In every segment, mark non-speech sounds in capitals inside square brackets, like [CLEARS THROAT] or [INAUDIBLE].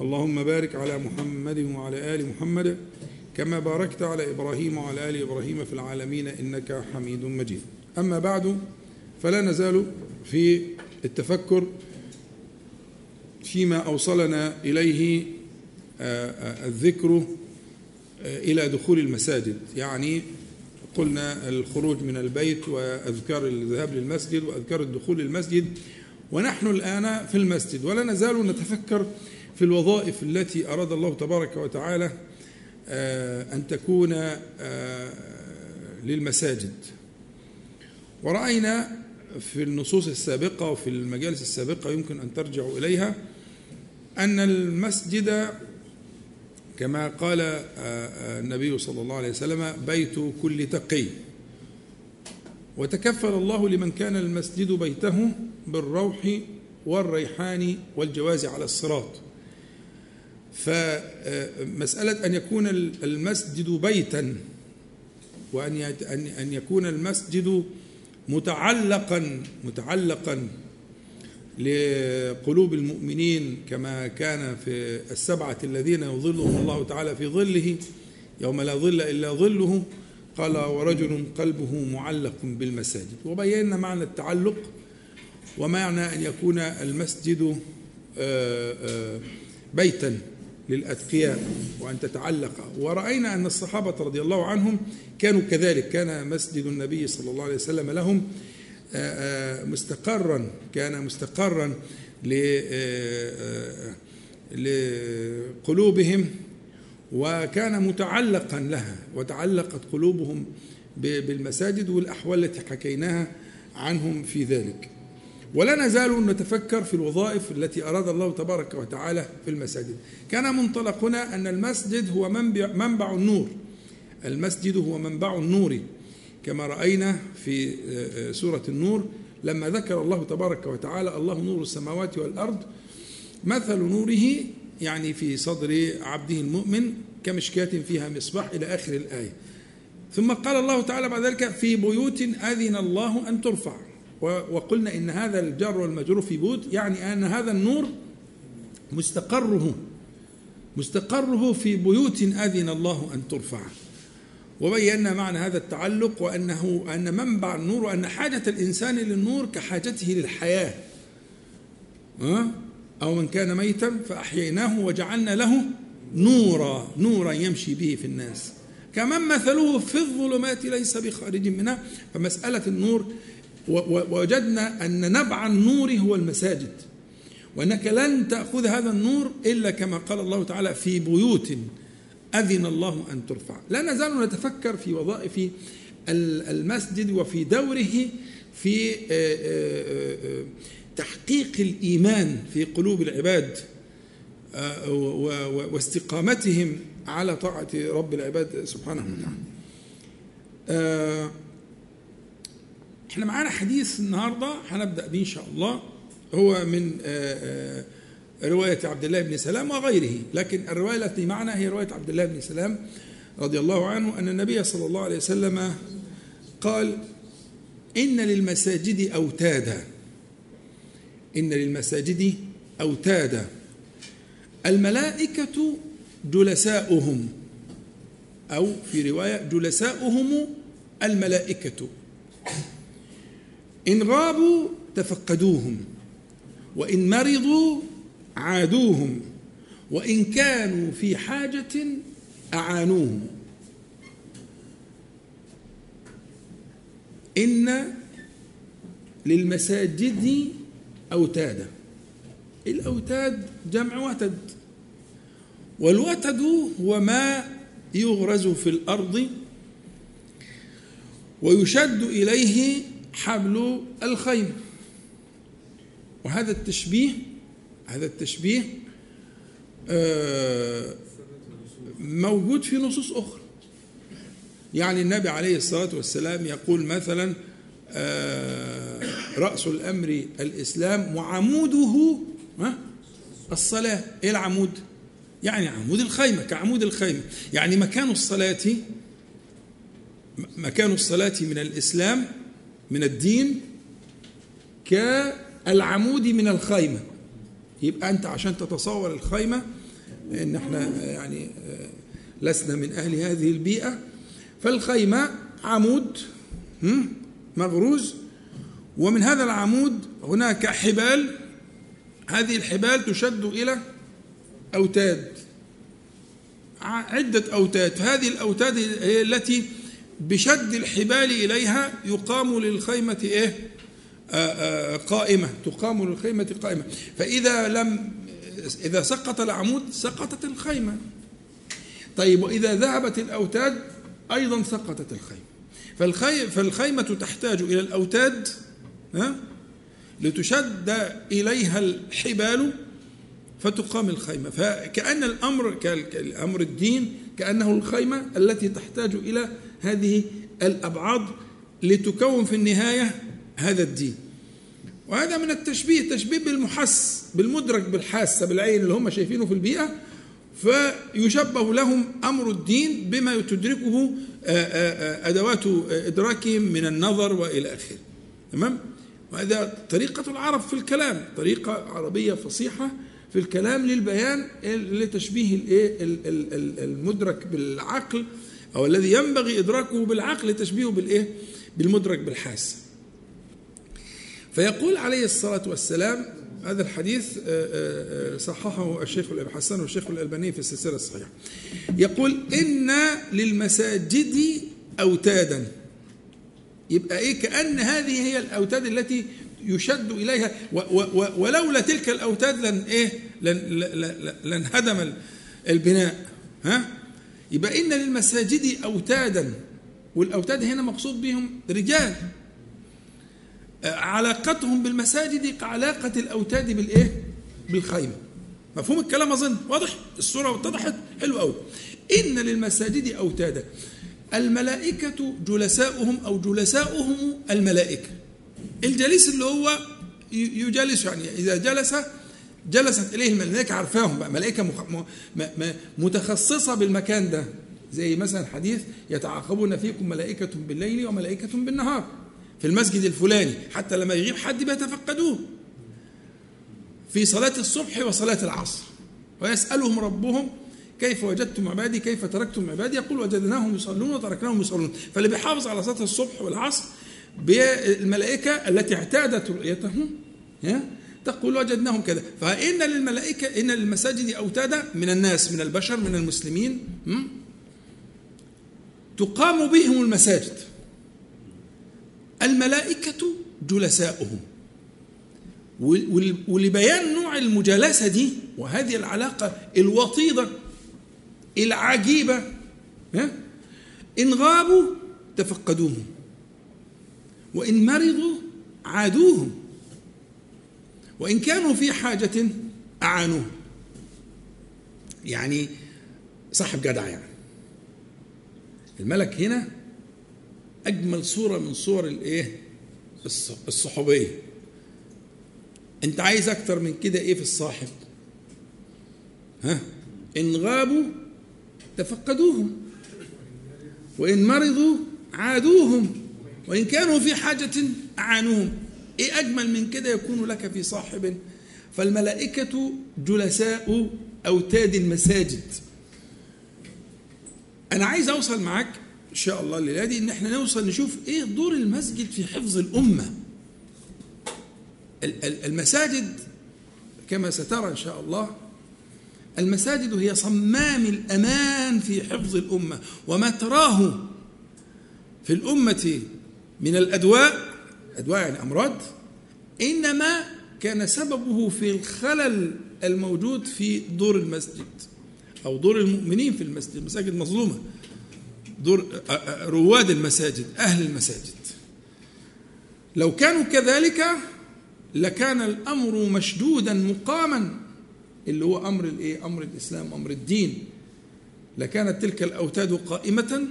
اللهم بارك على محمد وعلى آل محمد كما باركت على إبراهيم وعلى آل إبراهيم في العالمين إنك حميد مجيد. أما بعد فلا نزال في التفكر فيما أوصلنا إليه الذكر إلى دخول المساجد. يعني قلنا الخروج من البيت وأذكار الذهاب للمسجد وأذكار الدخول للمسجد ونحن الآن في المسجد ولا نزال نتفكر في الوظائف التي أراد الله تبارك وتعالى أن تكون للمساجد. ورأينا في النصوص السابقة وفي المجالس السابقة يمكن أن ترجعوا إليها أن المسجد كما قال النبي صلى الله عليه وسلم بيت كل تقي. وتكفل الله لمن كان المسجد بيته بالروح والريحان والجواز على الصراط. فمسألة أن يكون المسجد بيتا وأن أن يكون المسجد متعلقا متعلقا لقلوب المؤمنين كما كان في السبعة الذين يظلهم الله تعالى في ظله يوم لا ظل إلا ظله قال ورجل قلبه معلق بالمساجد. وبينا معنى التعلق ومعنى أن يكون المسجد بيتا. للأتقياء وأن تتعلق. ورأينا أن الصحابة رضي الله عنهم كانوا كذلك. كان مسجد النبي صلى الله عليه وسلم لهم مستقرا كان مستقرا لقلوبهم وكان متعلقا لها وتعلقت قلوبهم بالمساجد والأحوال التي حكيناها عنهم في ذلك. ولا نزال نتفكر في الوظائف التي أراد الله تبارك وتعالى في المساجد. كان منطلقنا أن المسجد هو منبع, منبع النور. المسجد هو منبع النور. كما رأينا في سورة النور لما ذكر الله تبارك وتعالى الله نور السماوات والأرض مثل نوره يعني في صدر عبده المؤمن كمشكاة فيها مصباح إلى آخر الآية. ثم قال الله تعالى بعد ذلك في بيوت أذن الله أن ترفع. وقلنا إن هذا الجر والمجرور في بيوت يعني أن هذا النور مستقره مستقره في بيوت أذن الله أن ترفع. وبينا معنى هذا التعلق وأنه أن منبع النور وأن حاجة الإنسان للنور كحاجته للحياة. أو من كان ميتا فأحييناه وجعلنا له نورا نورا يمشي به في الناس. كمن مثله في الظلمات ليس بخارج منها. فمسألة النور ووجدنا أن نبع النور هو المساجد وأنك لن تأخذ هذا النور إلا كما قال الله تعالى في بيوت أذن الله أن ترفع. لا نزال نتفكر في وظائف المسجد وفي دوره في تحقيق الإيمان في قلوب العباد واستقامتهم على طاعة رب العباد سبحانه وتعالى. إحنا معانا حديث النهارده هنبدأ به إن شاء الله. هو من رواية عبد الله بن سلام وغيره. لكن الرواية التي معنا هي رواية عبد الله بن سلام رضي الله عنه أن النبي صلى الله عليه وسلم قال إن للمساجد أوتادا. إن للمساجد أوتادا. الملائكة جلساؤهم أو في رواية جلساؤهم الملائكة. إن غابوا تفقدوهم وإن مرضوا عادوهم وإن كانوا في حاجة أعانوهم. إن للمساجد أوتادا الأوتاد جمع وتد والوتد هو ما يغرز في الأرض ويشد إليه حبل الخيل. وهذا التشبيه هذا التشبيه آه موجود في نصوص أخرى. يعني النبي عليه الصلاة والسلام يقول مثلا آه، رأس الأمر الإسلام وعموده الصلاة. إيه العمود؟ يعني عمود الخيمة كعمود الخيمة. يعني مكان الصلاة مكان الصلاة من الإسلام من الدين كالعمود من الخيمة. يبقى أنت عشان تتصور الخيمة إن إحنا يعني آه، لسنا من أهل هذه البيئة. فالخيمة عمود مغروز. ومن هذا العمود هناك حبال. هذه الحبال تشد إلى أوتاد عدة أوتاد. هذه الأوتاد هي التي بشد الحبال إليها يقام للخيمة إيه؟ قائمة تقام للخيمة قائمة. فإذا لم إذا سقط العمود سقطت الخيمة. طيب وإذا ذهبت الأوتاد أيضا سقطت الخيمة. فالخي فالخيمة تحتاج إلى الأوتاد ها لتشد إليها الحبال فتقام الخيمة. فكأن الأمر كأمر الدين كأنه الخيمة التي تحتاج إلى هذه الأبعاد لتكون في النهاية هذا الدين. وهذا من التشبيه تشبيه بالمحس بالمدرك بالحاسة بالعين اللي هم شايفينه في البيئة. فيشبه لهم أمر الدين بما تدركه أدوات إدراكهم من النظر وإلى آخره. تمام؟ وهذا طريقة العرب في الكلام. طريقة عربية فصيحة في الكلام للبيان لتشبيه المدرك بالعقل أو الذي ينبغي إدراكه بالعقل تشبيهه بالإيه؟ بالمدرك بالحاسة فيقول عليه الصلاة والسلام هذا الحديث آه، آه، آه، صححه الشيخ حسن والشيخ الألباني في السلسلة الصحيحة. يقول إن للمساجد أوتادا. يبقى إيه؟ كأن هذه هي الأوتاد التي يشد إليها ولولا تلك الأوتاد لن إيه؟ لن, لن هدم البناء. ها؟ يبقى إن للمساجد أوتادا والأوتاد هنا مقصود بهم رجال. علاقتهم بالمساجد كعلاقة الأوتاد بالإيه؟ بالخيمة. مفهوم الكلام أظن؟ واضح؟ الصورة اتضحت؟ حلو قوي إن للمساجد أوتادا. الملائكة جلساؤهم أو جلساؤهم الملائكة. الجليس اللي هو يجالس يعني إذا جلس جلست إليه الملائكة عارفاهم بقى ملائكة مخ... م... متخصصة بالمكان ده. زي مثلا حديث يتعاقبون فيكم ملائكة بالليل وملائكة بالنهار في المسجد الفلاني حتى لما يغيب حد بيتفقدوه. في صلاة الصبح وصلاة العصر. ويسألهم ربهم كيف وجدتم عبادي؟ كيف تركتم عبادي؟ يقول وجدناهم يصلون وتركناهم يصلون. فاللي بيحافظ على صلاة الصبح والعصر بالملائكة التي اعتادت رؤيتهم تقول وجدناهم كذا. فإن للملائكة إن للمساجد أوتادا من الناس من البشر من المسلمين تقام بهم المساجد. الملائكة جلساؤهم. ولبيان نوع المجالسة دي وهذه العلاقة الوطيدة العجيبة إن غابوا تفقدوهم وإن مرضوا عادوهم. وإن كانوا في حاجة أعانوهم يعني صاحب جدع يعني. الملك هنا أجمل صورة من صور الإيه؟ الصحوبية. أنت عايز أكتر من كده إيه في الصاحب؟ ها؟ إن غابوا تفقدوهم وإن مرضوا عادوهم وإن كانوا في حاجة أعانوهم. إيه أجمل من كده يكون لك في صاحب؟ فالملائكة جلساء أوتاد المساجد. أنا عايز أوصل معاك إن شاء الله الليلة دي إن إحنا نوصل نشوف إيه دور المسجد في حفظ الأمة. المساجد كما سترى إن شاء الله المساجد هي صمام الأمان في حفظ الأمة وما تراه في الأمة من الأدواء أدواء يعني امراض إنما كان سببه في الخلل الموجود في دور المسجد أو دور المؤمنين في المسجد المساجد مظلومة دور رواد المساجد أهل المساجد لو كانوا كذلك لكان الأمر مشدودا مقاما اللي هو أمر الإيه؟ أمر الإسلام أمر الدين لكانت تلك الأوتاد قائمة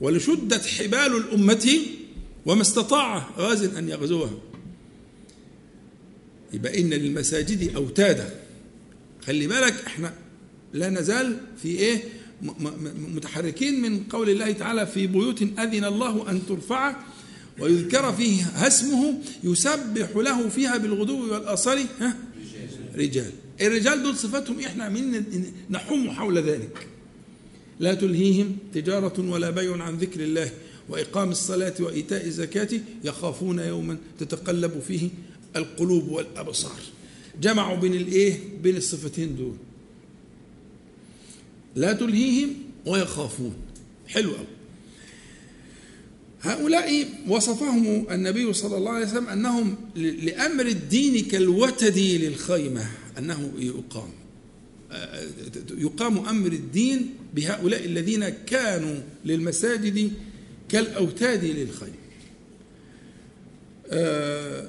ولشدت حبال الأمة وما استطاع غاز أن يغزوها. يبقى إن للمساجد أوتادا. خلي بالك إحنا لا نزال في إيه؟ متحركين من قول الله تعالى في بيوت أذن الله أن ترفع ويذكر فيه اسمه يسبح له فيها بالغدو والأصل. ها؟ رجال. الرجال دول صفاتهم إحنا عاملين نحوم حول ذلك. لا تلهيهم تجارة ولا بيع عن ذكر الله. وإقام الصلاة وإيتاء الزكاة يخافون يوما تتقلب فيه القلوب والأبصار. جمعوا بين الإيه؟ بين الصفتين دول. لا تلهيهم ويخافون. حلو قوي هؤلاء وصفهم النبي صلى الله عليه وسلم أنهم لأمر الدين كالوتد للخيمة أنه يقام. يقام أمر الدين بهؤلاء الذين كانوا للمساجد كالأوتاد للخيمة آه،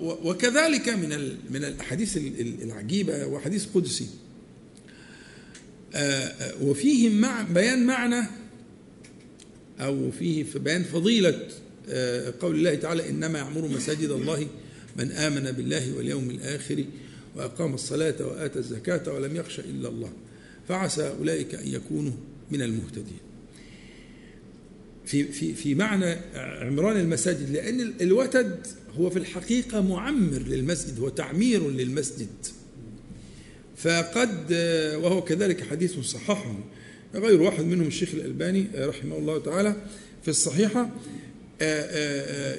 وكذلك من من الأحاديث العجيبة وحديث قدسي. آه، آه، وفيه بيان معنى أو فيه في بيان فضيلة آه، قول الله تعالى إنما يعمر مساجد الله من آمن بالله واليوم الآخر وأقام الصلاة وآتى الزكاة ولم يخش إلا الله. فعسى أولئك أن يكونوا من المهتدين. في في في معنى عمران المساجد لأن الوتد هو في الحقيقة معمر للمسجد هو تعمير للمسجد. فقد وهو كذلك حديث صححه غير واحد منهم الشيخ الألباني رحمه الله تعالى في الصحيحة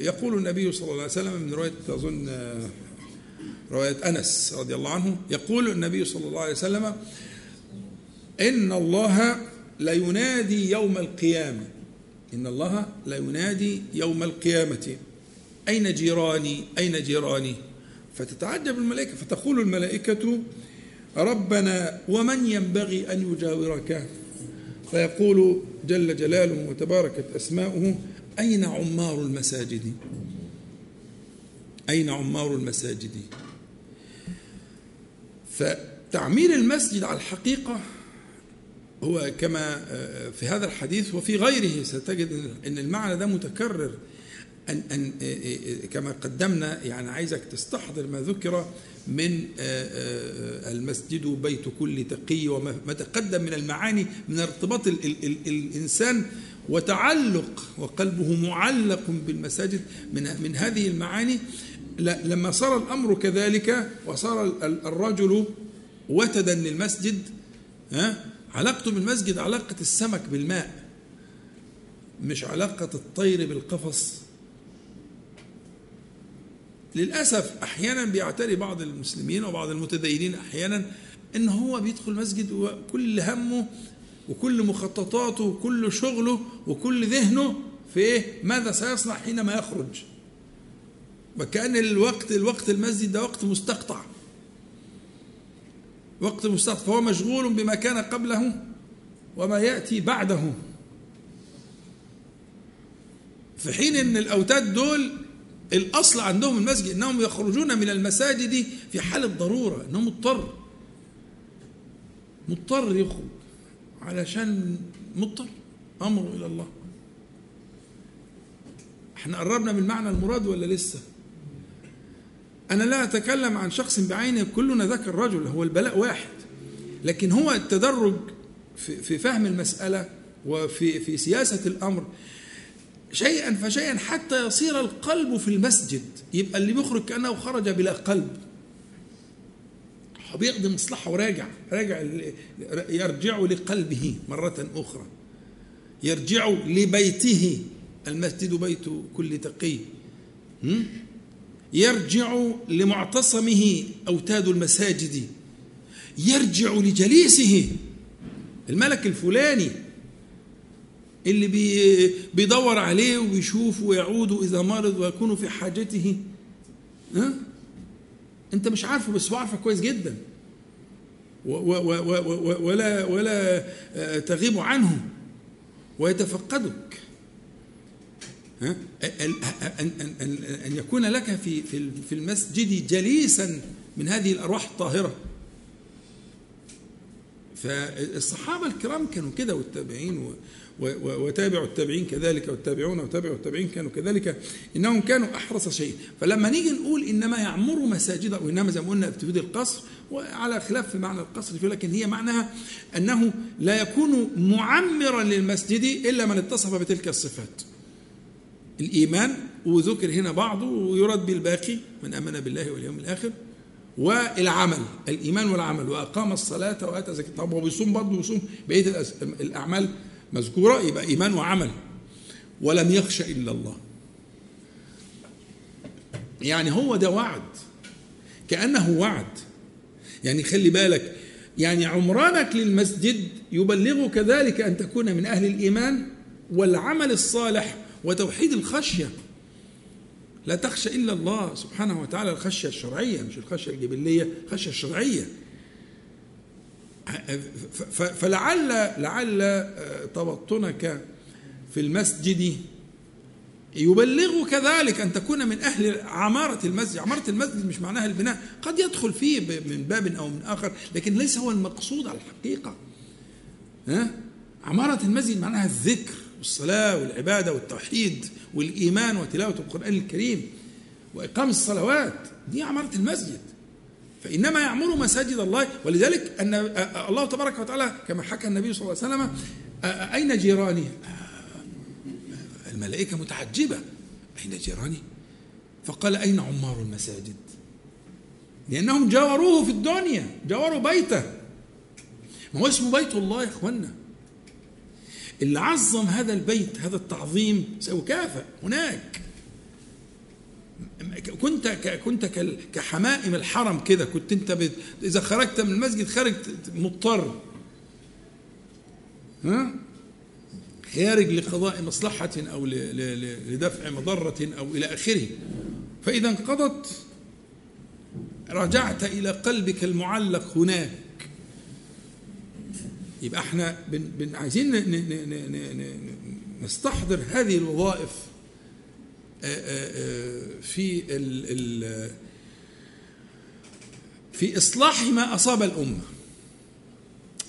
يقول النبي صلى الله عليه وسلم من رواية أظن رواية أنس رضي الله عنه يقول النبي صلى الله عليه وسلم إن الله لينادي يوم القيامة. إن الله لينادي يوم القيامة. أين جيراني؟ أين جيراني؟ فتتعجب الملائكة فتقول الملائكة ربنا ومن ينبغي أن يجاورك؟ فيقول جل جلاله وتباركت أسماؤه أين عمار المساجد؟ أين عمار المساجد؟ فتعمير المسجد على الحقيقة هو كما في هذا الحديث وفي غيره ستجد أن المعنى ده متكرر. أن أن كما قدمنا يعني عايزك تستحضر ما ذكر من المسجد بيت كل تقي وما تقدم من المعاني من ارتباط الإنسان وتعلق وقلبه معلق بالمساجد من من هذه المعاني. لما صار الأمر كذلك وصار الرجل وتدا للمسجد ها علاقته بالمسجد علاقة السمك بالماء مش علاقة الطير بالقفص. للأسف أحيانا بيعتري بعض المسلمين وبعض المتدينين أحيانا إن هو بيدخل مسجد وكل همه وكل مخططاته وكل شغله وكل ذهنه في إيه؟ ماذا سيصنع حينما يخرج؟ وكأن الوقت الوقت المسجد ده وقت مستقطع. وقت مستقطع فهو مشغول بما كان قبله وما يأتي بعده. في حين إن الأوتاد دول الأصل عندهم المسجد إنهم يخرجون من المساجد في حاله ضروره انه مضطر. مضطر يخرج علشان مضطر. امره إلى الله. إحنا قربنا من معنى المراد ولا لسه؟ أنا لا أتكلم عن شخص بعينه كلنا ذاك الرجل هو البلاء واحد. لكن هو التدرج في فهم المسألة وفي في سياسة الأمر. شيئا فشيئا حتى يصير القلب في المسجد. يبقى اللي بيخرج كأنه خرج بلا قلب. بيقضي مصلحة وراجع. راجع يرجع لقلبه مرة أخرى. يرجع لبيته. المسجد بيت كل تقي. يرجع لمعتصمه أوتاد المساجد يرجع لجليسه الملك الفلاني اللي بي بيدور عليه وبيشوف ويعود إذا مرض ويكون في حاجته ها؟ أنت مش عارفه بس هو عارفك كويس جدا ولا ولا تغيب عنه ويتفقدك؟ أن, يكون لك في في المسجد جليسا من هذه الأرواح الطاهرة. فالصحابة الكرام كانوا كده والتابعين وتابعوا التابعين كذلك والتابعون وتابعوا التابعين كانوا كذلك إنهم كانوا أحرص شيء. فلما نيجي نقول إنما يعمر مساجد وإنما زي ما قلنا تفيد القصر وعلى خلاف في معنى القصر فيه لكن هي معناها أنه لا يكون معمرا للمسجد إلا من اتصف بتلك الصفات. الإيمان وذكر هنا بعضه ويرد بالباقي من آمن بالله واليوم الآخر والعمل الإيمان والعمل وأقام الصلاة وآتى الزكاة. طب وبيصوم برضه؟ بيصوم. بقية الأعمال مذكورة يبقى إيمان وعمل. ولم يخش إلا الله. يعني هو ده وعد. كأنه وعد. يعني خلي بالك يعني عمرانك للمسجد يبلغك ذلك أن تكون من أهل الإيمان والعمل الصالح وتوحيد الخشية. لا تخشى إلا الله سبحانه وتعالى الخشية الشرعية مش الخشية الجبلية الخشية الشرعية فلعل لعل آه، تبطنك في المسجد يبلغك ذلك أن تكون من أهل عمارة المسجد، عمارة المسجد مش معناها البناء، قد يدخل فيه من باب أو من آخر، لكن ليس هو المقصود على الحقيقة. ها؟ عمارة المسجد معناها الذكر. والصلاة والعبادة والتوحيد والإيمان وتلاوة القرآن الكريم وإقام الصلوات، دي عمارة المسجد. فإنما يعمر مساجد الله ولذلك أن الله تبارك وتعالى كما حكى النبي صلى الله عليه وسلم أين جيراني؟ الملائكة متعجبة أين جيراني؟ فقال أين عمار المساجد؟ لأنهم جاوروه في الدنيا جاوروا بيته ما هو اسمه بيت الله يا إخوانا اللي عظم هذا البيت هذا التعظيم سيكافئ هناك. كنت كنت كحمائم الحرم كده كنت انت. إذا خرجت من المسجد خارج مضطر. ها؟ خارج لقضاء مصلحة أو لدفع مضرة أو إلى آخره. فإذا انقضت رجعت إلى قلبك المعلق هناك. يبقى إحنا بن بن عايزين نستحضر هذه الوظائف في ال في إصلاح ما أصاب الأمة.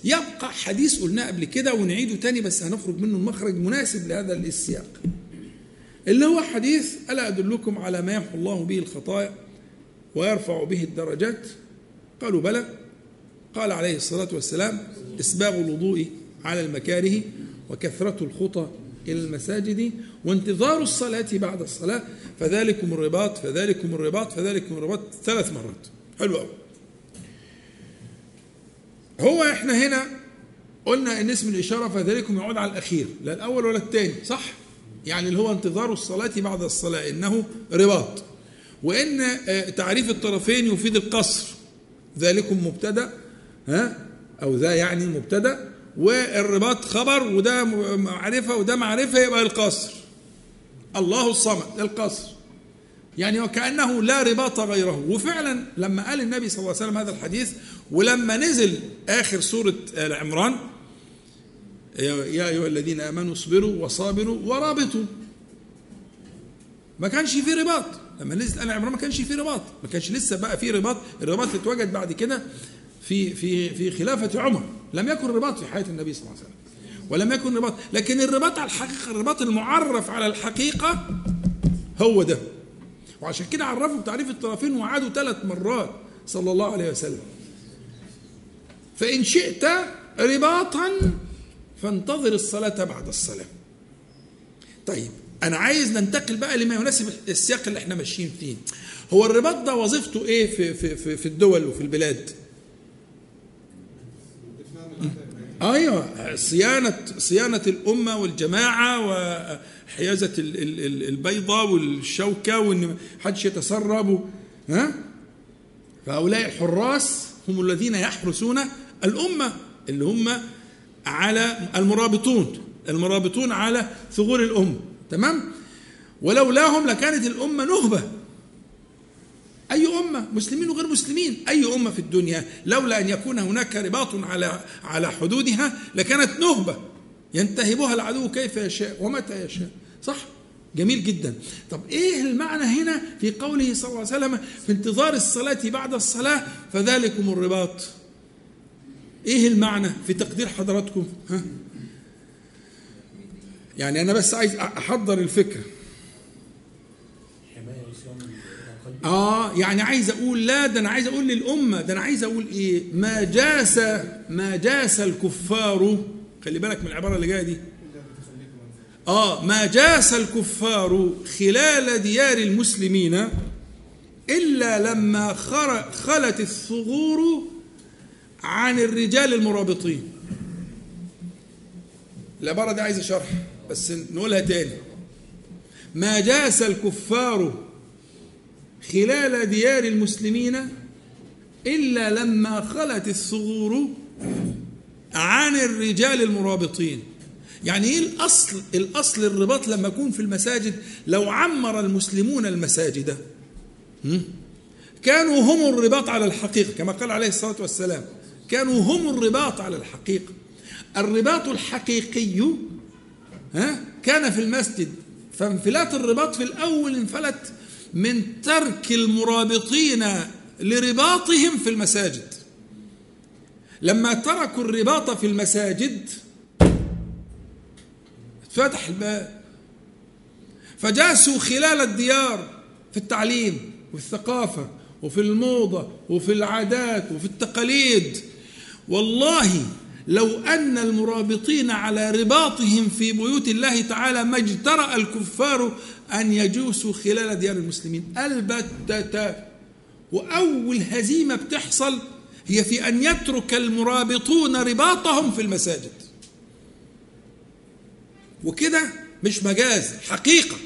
يبقى حديث قلناه قبل كده ونعيده تاني بس هنخرج منه المخرج مناسب لهذا السياق اللي هو حديث ألا أدلكم على ما يمحو الله به الخطايا ويرفع به الدرجات؟ قالوا بلى. قال عليه الصلاة والسلام إسباغ الوضوء على المكاره وكثرة الخطى إلى المساجد وانتظار الصلاة بعد الصلاة فذلكم الرباط فذلكم الرباط فذلكم الرباط ثلاث مرات. حلو قوي هو إحنا هنا قلنا إن اسم الإشارة فذلكم يعود على الأخير لا الأول ولا الثاني صح؟ يعني اللي هو انتظار الصلاة بعد الصلاة إنه رباط. وإن آه، تعريف الطرفين يفيد القصر ذلكم مبتدأ ها؟ أو ذا يعني مبتدأ والرباط خبر وده معرفة وده معرفة يبقى القصر الله الصمد القصر يعني وكأنه لا رباط غيره. وفعلا لما قال النبي صلى الله عليه وسلم هذا الحديث ولما نزل آخر سورة آل عمران يا أيها الذين آمنوا اصبروا وصابروا ورابطوا. ما كانش في رباط. لما نزل آل عمران ما كانش في رباط. ما كانش لسه بقى في رباط. الرباط اتوجد بعد كده. في في في خلافة عمر. لم يكن رباط في حياة النبي صلى الله عليه وسلم. ولم يكن رباط. لكن الرباط على الحقيقة الرباط المعرف على الحقيقة هو ده. وعشان كده عرفوا بتعريف الطرفين وعادوا ثلاث مرات صلى الله عليه وسلم. فإن شئت رباطا فانتظر الصلاة بعد الصلاة. طيب أنا عايز ننتقل بقى لما يناسب السياق اللي إحنا ماشيين فيه. هو الرباط ده وظيفته إيه في في في, في الدول وفي البلاد؟ أيوه صيانه صيانة الأمة والجماعة وحيازة البيضة والشوكة وإن حدش يتسرب. ها؟ فهؤلاء الحراس هم الذين يحرسون الأمة اللي هم على المرابطون المرابطون على ثغور الأمة. تمام؟ ولولاهم لكانت الأمة نهبة. أي أمة؟ مسلمين وغير مسلمين. أي أمة في الدنيا؟ لولا أن يكون هناك رباط على على حدودها لكانت نهبة. ينتهبها العدو كيف يشاء ومتى يشاء. صح؟ جميل جدا. طب إيه المعنى هنا في قوله صلى الله عليه وسلم في انتظار الصلاة بعد الصلاة فذلكم الرباط؟ إيه المعنى في تقدير حضراتكم؟ ها؟ يعني أنا بس عايز أحضر الفكرة. آه يعني عايز أقول لا ده أنا عايز أقول للأمة ده أنا عايز أقول إيه؟ ما جاس ما جاس الكفار خلي بالك من العبارة اللي جاية دي. آه ما جاس الكفار خلال ديار المسلمين إلا لما خلت الثغور عن الرجال المرابطين. العبارة دي عايزة شرح بس نقولها تاني. ما جاس الكفار خلال ديار المسلمين إلا لما خلت الثغور عن الرجال المرابطين. يعني إيه الأصل؟ الأصل الرباط لما يكون في المساجد؟ لو عمر المسلمون المساجد كانوا هم الرباط على الحقيقة كما قال عليه الصلاة والسلام كانوا هم الرباط على الحقيقة. الرباط الحقيقي ها؟ كان في المسجد فانفلات الرباط في الأول انفلت من ترك المرابطين لرباطهم في المساجد. لما تركوا الرباط في المساجد فتح الباب فجاسوا خلال الديار في التعليم والثقافة وفي الموضة وفي العادات وفي التقاليد. والله لو أن المرابطين على رباطهم في بيوت الله تعالى ما اجترأ الكفار أن يجوسوا خلال ديار المسلمين. البتة وأول هزيمة بتحصل هي في أن يترك المرابطون رباطهم في المساجد. وكده مش مجاز حقيقة.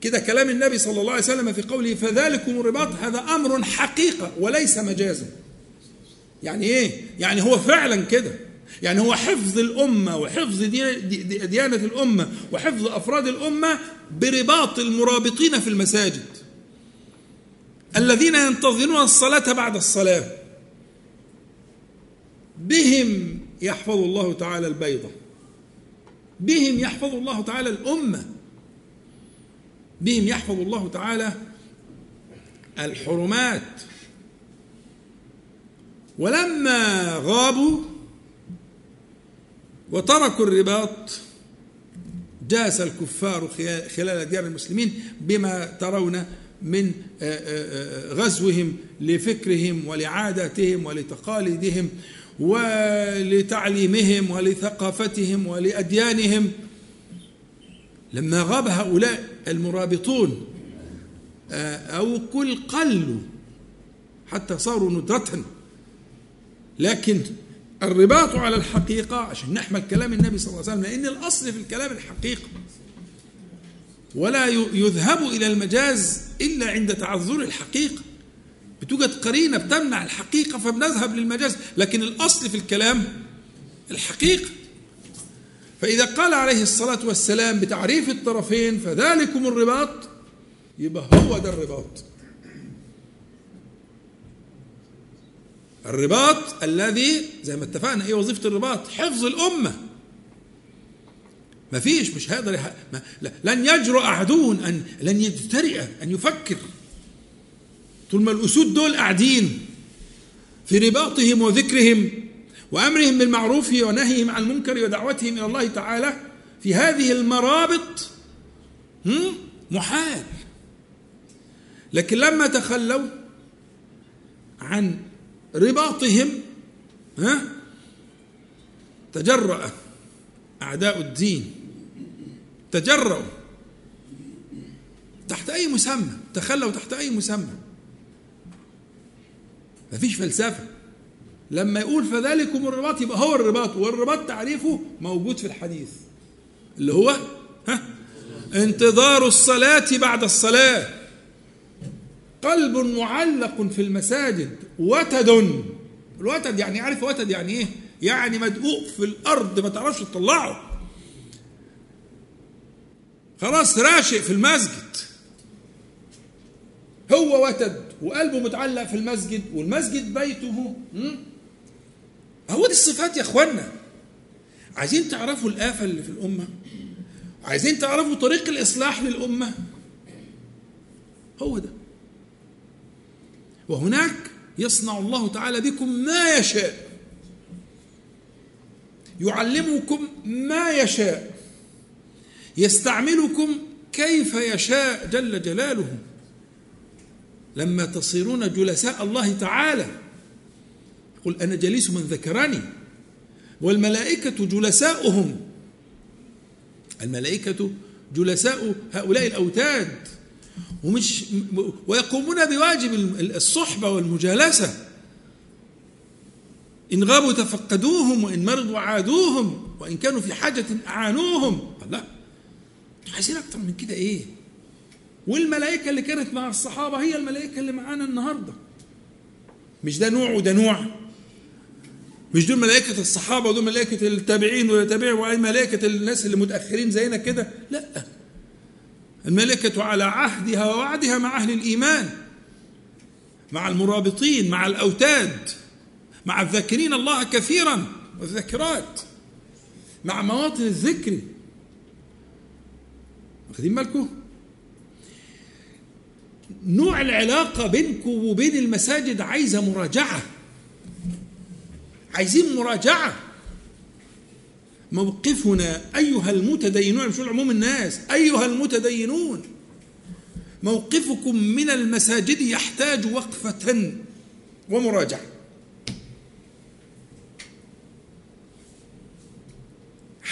كده كلام النبي صلى الله عليه وسلم في قوله فذلكم الرباط هذا أمر حقيقة وليس مجازا. يعني إيه؟ يعني هو فعلا كده. يعني هو حفظ الأمة وحفظ ديانة الأمة وحفظ أفراد الأمة برباط المرابطين في المساجد. الذين ينتظرون الصلاة بعد الصلاة. بهم يحفظ الله تعالى البيضة. بهم يحفظ الله تعالى الأمة. بهم يحفظ الله تعالى الحرمات. ولما غابوا وتركوا الرباط جاس الكفار خلال ديار المسلمين بما ترون من آه، آه، آه، غزوهم لفكرهم ولعاداتهم ولتقاليدهم ولتعليمهم ولثقافتهم ولأديانهم. لما غاب هؤلاء المرابطون أو كل قلوا حتى صاروا ندرة. لكن الرباط على الحقيقة عشان نحمل كلام النبي صلى الله عليه وسلم لأن الأصل في الكلام الحقيقة. ولا يذهب إلى المجاز إلا عند تعذر الحقيقة. بتوجد قرينة بتمنع الحقيقة فبنذهب للمجاز. لكن الأصل في الكلام الحقيقة. فإذا قال عليه الصلاة والسلام بتعريف الطرفين فذلكم الرباط يبقى هو ده الرباط. الرباط الذي زي ما اتفقنا إيه وظيفة الرباط؟ حفظ الأمة. ما فيش مش هيقدر. لن يجرؤ احدهم ان لن يجترئ أن يفكر. طول ما الأسود دول قاعدين في رباطهم وذكرهم وأمرهم بالمعروف ونهيهم عن المنكر ودعوتهم إلى الله تعالى في هذه المرابط محال. لكن لما تخلوا عن رباطهم ها؟ تجرأ أعداء الدين. تجرأوا. تحت أي مسمى تخلوا تحت أي مسمى. ما فيش فلسفة. لما يقول فذلكم الرباط يبقى هو الرباط والرباط تعريفه موجود في الحديث. اللي هو ها؟ انتظار الصلاة بعد الصلاة. قلب معلق في المساجد. وتد. الوتد يعني عارف وتد يعني إيه؟ يعني مدقوق في الأرض ما تعرفش تطلعه. خلاص راشق في المسجد. هو وتد وقلبه متعلق في المسجد والمسجد بيته. هو دي الصفات يا إخوانا. عايزين تعرفوا الآفة اللي في الأمة؟ عايزين تعرفوا طريق الإصلاح للأمة؟ هو ده. وهناك يصنع الله تعالى بكم ما يشاء. يعلمكم ما يشاء. يستعملكم كيف يشاء جل جلاله. لما تصيرون جلساء الله تعالى قل أنا جليس من ذكرني. والملائكة جلساؤهم. الملائكة جلساء هؤلاء الأوتاد. ومش ويقومون بواجب الصحبة والمجالسة. إن غابوا تفقدوهم وإن مرضوا عادوهم وإن كانوا في حاجة أعانوهم. لا. عايزين أكتر من كده إيه؟ والملائكة اللي كانت مع الصحابة هي الملائكة اللي معانا النهاردة. مش ده نوع وده نوع. مش دول ملائكة الصحابة ودول ملائكة التابعين ولا وأي ملائكة الناس اللي متأخرين زينا كده. لا. الملائكة على عهدها ووعدها مع أهل الإيمان مع المرابطين مع الأوتاد مع الذاكرين الله كثيرا والذاكرات مع مواطن الذكر. واخدين بالكم؟ نوع العلاقة بينكم وبين المساجد عايزة مراجعة عايزين مراجعة. موقفنا أيها المتدينون مش عموم الناس؟ أيها المتدينون موقفكم من المساجد يحتاج وقفة ومراجعة.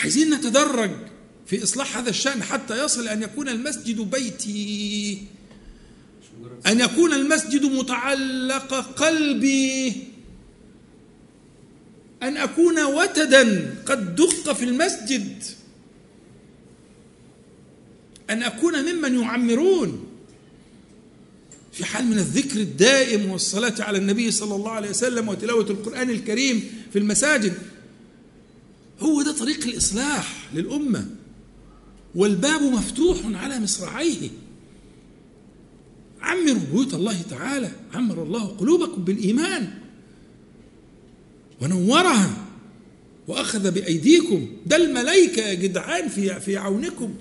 عايزين نتدرج في إصلاح هذا الشأن حتى يصل أن يكون المسجد بيتي. أن يكون المسجد متعلق قلبي. أن أكون وتدا قد دق في المسجد. أن أكون ممن يعمرون. في حال من الذكر الدائم والصلاة على النبي صلى الله عليه وسلم وتلاوة القرآن الكريم في المساجد هو ده طريق الإصلاح للأمة. والباب مفتوح على مصراعيه. عمروا بيوت الله تعالى عمر الله قلوبكم بالإيمان. ونورها وأخذ بأيديكم. ده الملائكة يا جدعان في في عونكم.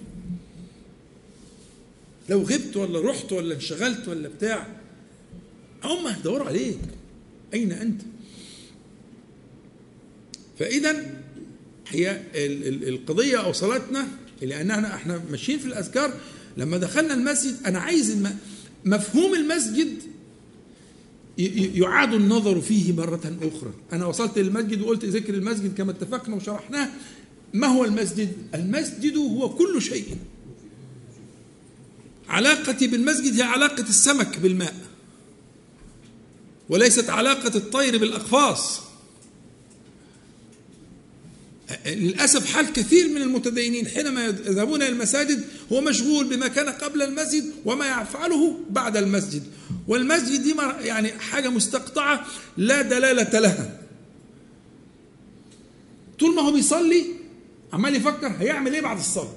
لو غبت ولا رحت ولا انشغلت ولا بتاع هم هيدوروا عليك. أين أنت؟ فإذا هي القضية أوصلتنا إلى أننا إحنا ماشيين في الأذكار. لما دخلنا المسجد أنا عايز مفهوم المسجد يعاد النظر فيه مرة أخرى. أنا وصلت للمسجد وقلت ذكر المسجد كما اتفقنا وشرحناه. ما هو المسجد؟ المسجد هو كل شيء. علاقتي بالمسجد هي علاقة السمك بالماء وليست علاقة الطير بالأقفاص. للأسف حال كثير من المتدينين حينما يذهبون إلى المساجد هو مشغول بما كان قبل المسجد وما يفعله بعد المسجد. والمسجد دي يعني حاجة مستقطعة لا دلالة لها. طول ما هو بيصلي عمال يفكر هيعمل إيه بعد الصلاة؟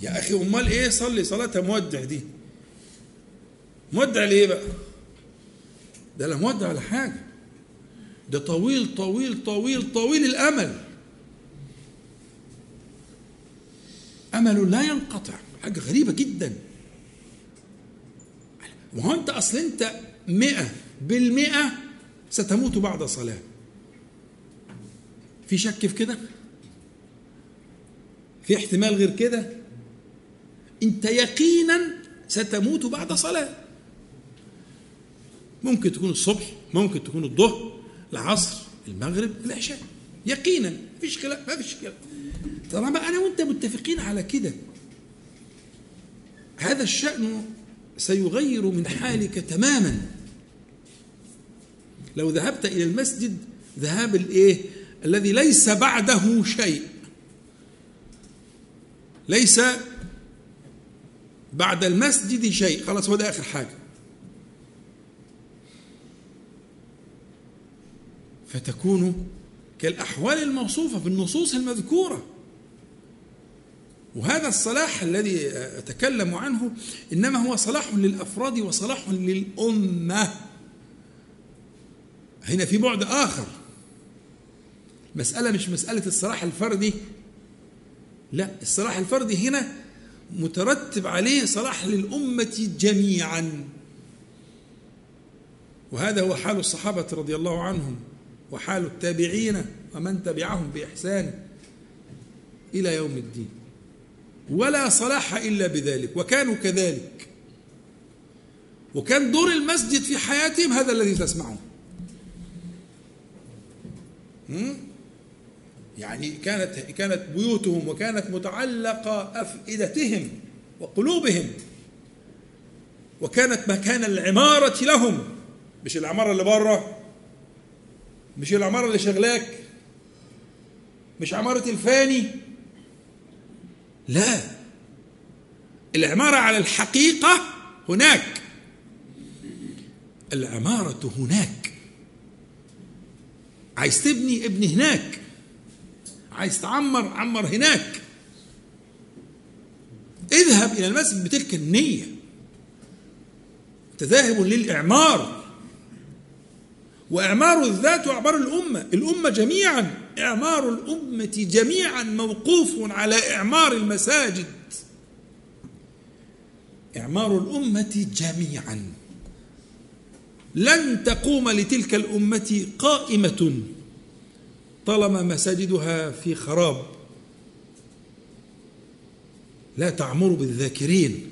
يا أخي أمال إيه صلي صلاة مودع دي. مودع ليه بقى؟ ده لا مودع ولا حاجة. ده طويل طويل طويل طويل الأمل. أمل لا ينقطع حاجة غريبة جدا. ما هو أنت أصل أنت مئة بالمئة ستموت بعد صلاة. في شك في كده؟ في احتمال غير كده؟ أنت يقينا ستموت بعد صلاة. ممكن تكون الصبح ممكن تكون الظهر العصر المغرب العشاء. يقينا مفيش خلاف ما فيش خلاف طالما أنا وأنت متفقين على كده هذا الشأن سيغير من حالك تماما. لو ذهبت إلى المسجد ذهاب الإيه؟ الذي ليس بعده شيء. ليس بعد المسجد شيء. خلاص هو ده آخر حاجة. فتكون كالأحوال الموصوفة في النصوص المذكورة. وهذا الصلاح الذي أتكلم عنه إنما هو صلاح للأفراد وصلاح للأمة. هنا في بعد آخر. مسألة مش مسألة الصلاح الفردي. لا الصلاح الفردي هنا مترتب عليه صلاح للأمة جميعا. وهذا هو حال الصحابة رضي الله عنهم. وحال التابعين ومن تبعهم بإحسان إلى يوم الدين. ولا صلاح إلا بذلك وكانوا كذلك. وكان دور المسجد في حياتهم هذا الذي تسمعه يعني كانت كانت بيوتهم وكانت متعلقة أفئدتهم وقلوبهم. وكانت مكان العمارة لهم. مش العمارة اللي بره؟ مش العمارة اللي شغلاك؟ مش عمارة الفاني؟ لا. العمارة على الحقيقة هناك. العمارة هناك. عايز تبني ابني هناك. عايز تعمر عمر هناك. اذهب إلى المسجد بتلك النية. تذاهب للإعمار. وإعمار الذات وإعمار الأمة. الأمة جميعا إعمار الأمة جميعا موقوف على إعمار المساجد. إعمار الأمة جميعا. لن تقوم لتلك الأمة قائمة. طالما مساجدها في خراب. لا تعمر بالذاكرين.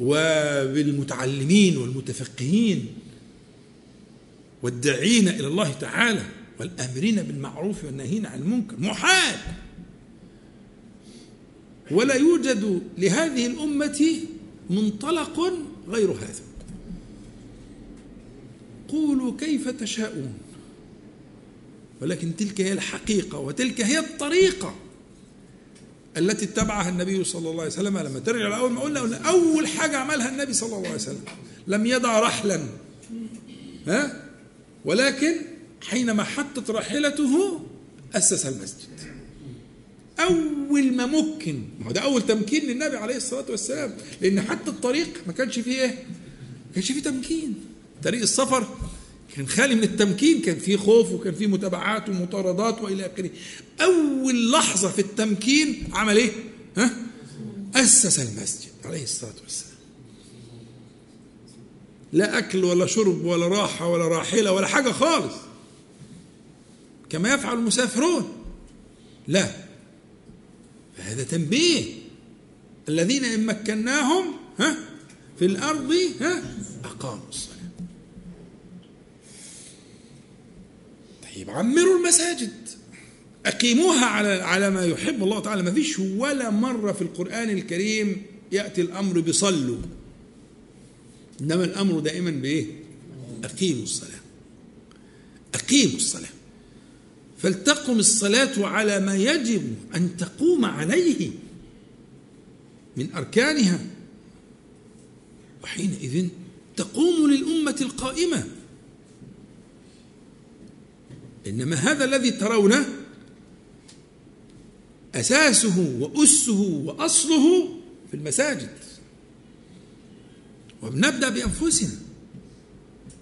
وبالمتعلمين والمتفقهين. والداعين إلى الله تعالى والآمرين بالمعروف والناهين عن المنكر. محال. ولا يوجد لهذه الأمة منطلق غير هذا. قولوا كيف تشاءون. ولكن تلك هي الحقيقة وتلك هي الطريقة التي اتبعها النبي صلى الله عليه وسلم. لما ترجع لاول ما قلنا أول حاجة عملها النبي صلى الله عليه وسلم. لم يدع رحلا. ها؟ ولكن حينما حطت راحلته أسس المسجد. أول ما ممكن ما ده أول تمكين للنبي عليه الصلاة والسلام لأن حتى الطريق ما كانش فيه إيه؟ ما كانش فيه تمكين. طريق السفر كان خالي من التمكين كان فيه خوف وكان فيه متابعات ومطاردات وإلى آخره. أول لحظة في التمكين عمل إيه؟ ها؟ أسس المسجد عليه الصلاة والسلام. لا أكل ولا شرب ولا راحة ولا راحلة ولا حاجة خالص. كما يفعل المسافرون. لا. فهذا تنبيه. الذين إن مكناهم ها في الأرض ها أقاموا الصلاة. طيب عمروا المساجد. أقيموها على على ما يحب الله تعالى. ما فيش ولا مرة في القرآن الكريم يأتي الأمر بصلوا. إنما الأمر دائما بإيه؟ أقيموا الصلاة. أقيموا الصلاة. فلتقم الصلاة على ما يجب أن تقوم عليه من أركانها. وحينئذ تقوم للأمة القائمة. إنما هذا الذي ترونه أساسه وأسه وأصله في المساجد. وبنبدأ بأنفسنا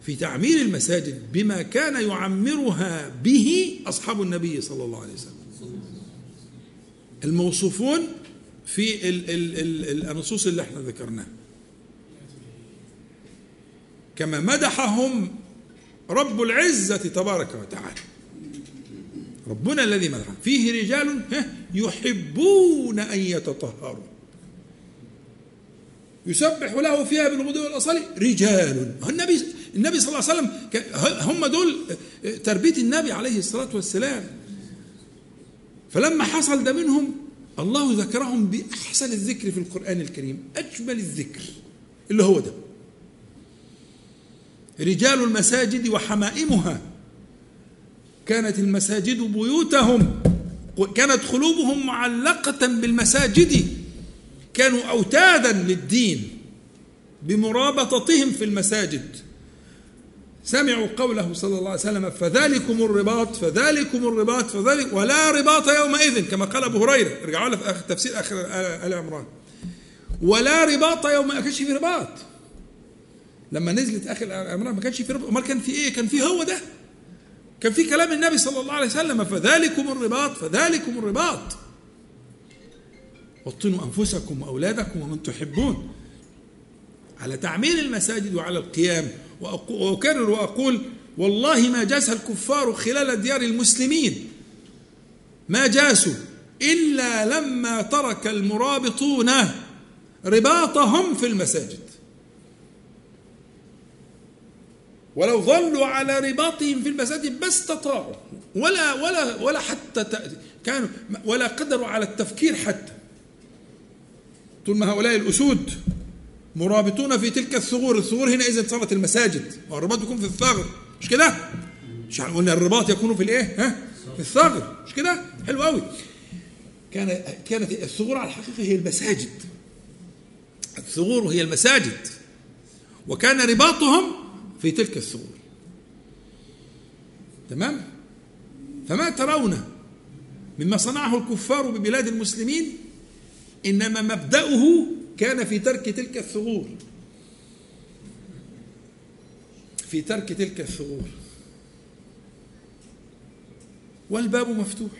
في تعمير المساجد بما كان يعمرها به أصحاب النبي صلى الله عليه وسلم. الموصوفون في ال ال ال النصوص اللي إحنا ذكرناها. كما مدحهم رب العزة تبارك وتعالى. ربنا الذي مدحهم. فيه رجال يحبون أن يتطهروا. يسبح له فيها بالغدو والاصال رجال. النبي النبي صلى الله عليه وسلم هم دول تربية النبي عليه الصلاة والسلام. فلما حصل ده منهم الله ذكرهم بأحسن الذكر في القرآن الكريم أجمل الذكر اللي هو ده. رجال المساجد وحمائمها. كانت المساجد بيوتهم كانت قلوبهم معلقة بالمساجد. كانوا أوتادا للدين بمرابطتهم في المساجد. سمعوا قوله صلى الله عليه وسلم فذلكم الرباط فذلكم الرباط فذلك ولا رباط يومئذ كما قال أبو هريرة. ارجعوا له في آخر تفسير آخر آل عمران. ولا رباط يوم ما كانش في رباط. لما نزلت آخر عمران ما كانش في رباط. أمال كان في إيه؟ كان في هو ده. كان في كلام النبي صلى الله عليه وسلم فذلكم الرباط فذلكم الرباط. وطنوا أنفسكم وأولادكم ومن تحبون. على تعمير المساجد وعلى القيام. وأكرر وأقول والله ما جاس الكفار خلال ديار المسلمين. ما جاسوا إلا لما ترك المرابطون رباطهم في المساجد. ولو ظلوا على رباطهم في المساجد ما استطاعوا. ولا ولا ولا حتى كانوا ولا قدروا على التفكير حتى. طول ما هؤلاء الأسود مرابطون في تلك الثغور الثغور هنا إذا صارت المساجد. والرباط يكون في الثغر. مش كده؟ مش قلنا الرباط يكون في الإيه؟ ها؟ في الثغر. مش كده؟ حلو قوي كان كانت الثغور على الحقيقة هي المساجد. الثغور هي المساجد. وكان رباطهم في تلك الثغور. تمام؟ فما ترون مما صنعه الكفار ببلاد المسلمين إنما مبدأه كان في ترك تلك الثغور. في ترك تلك الثغور. والباب مفتوح.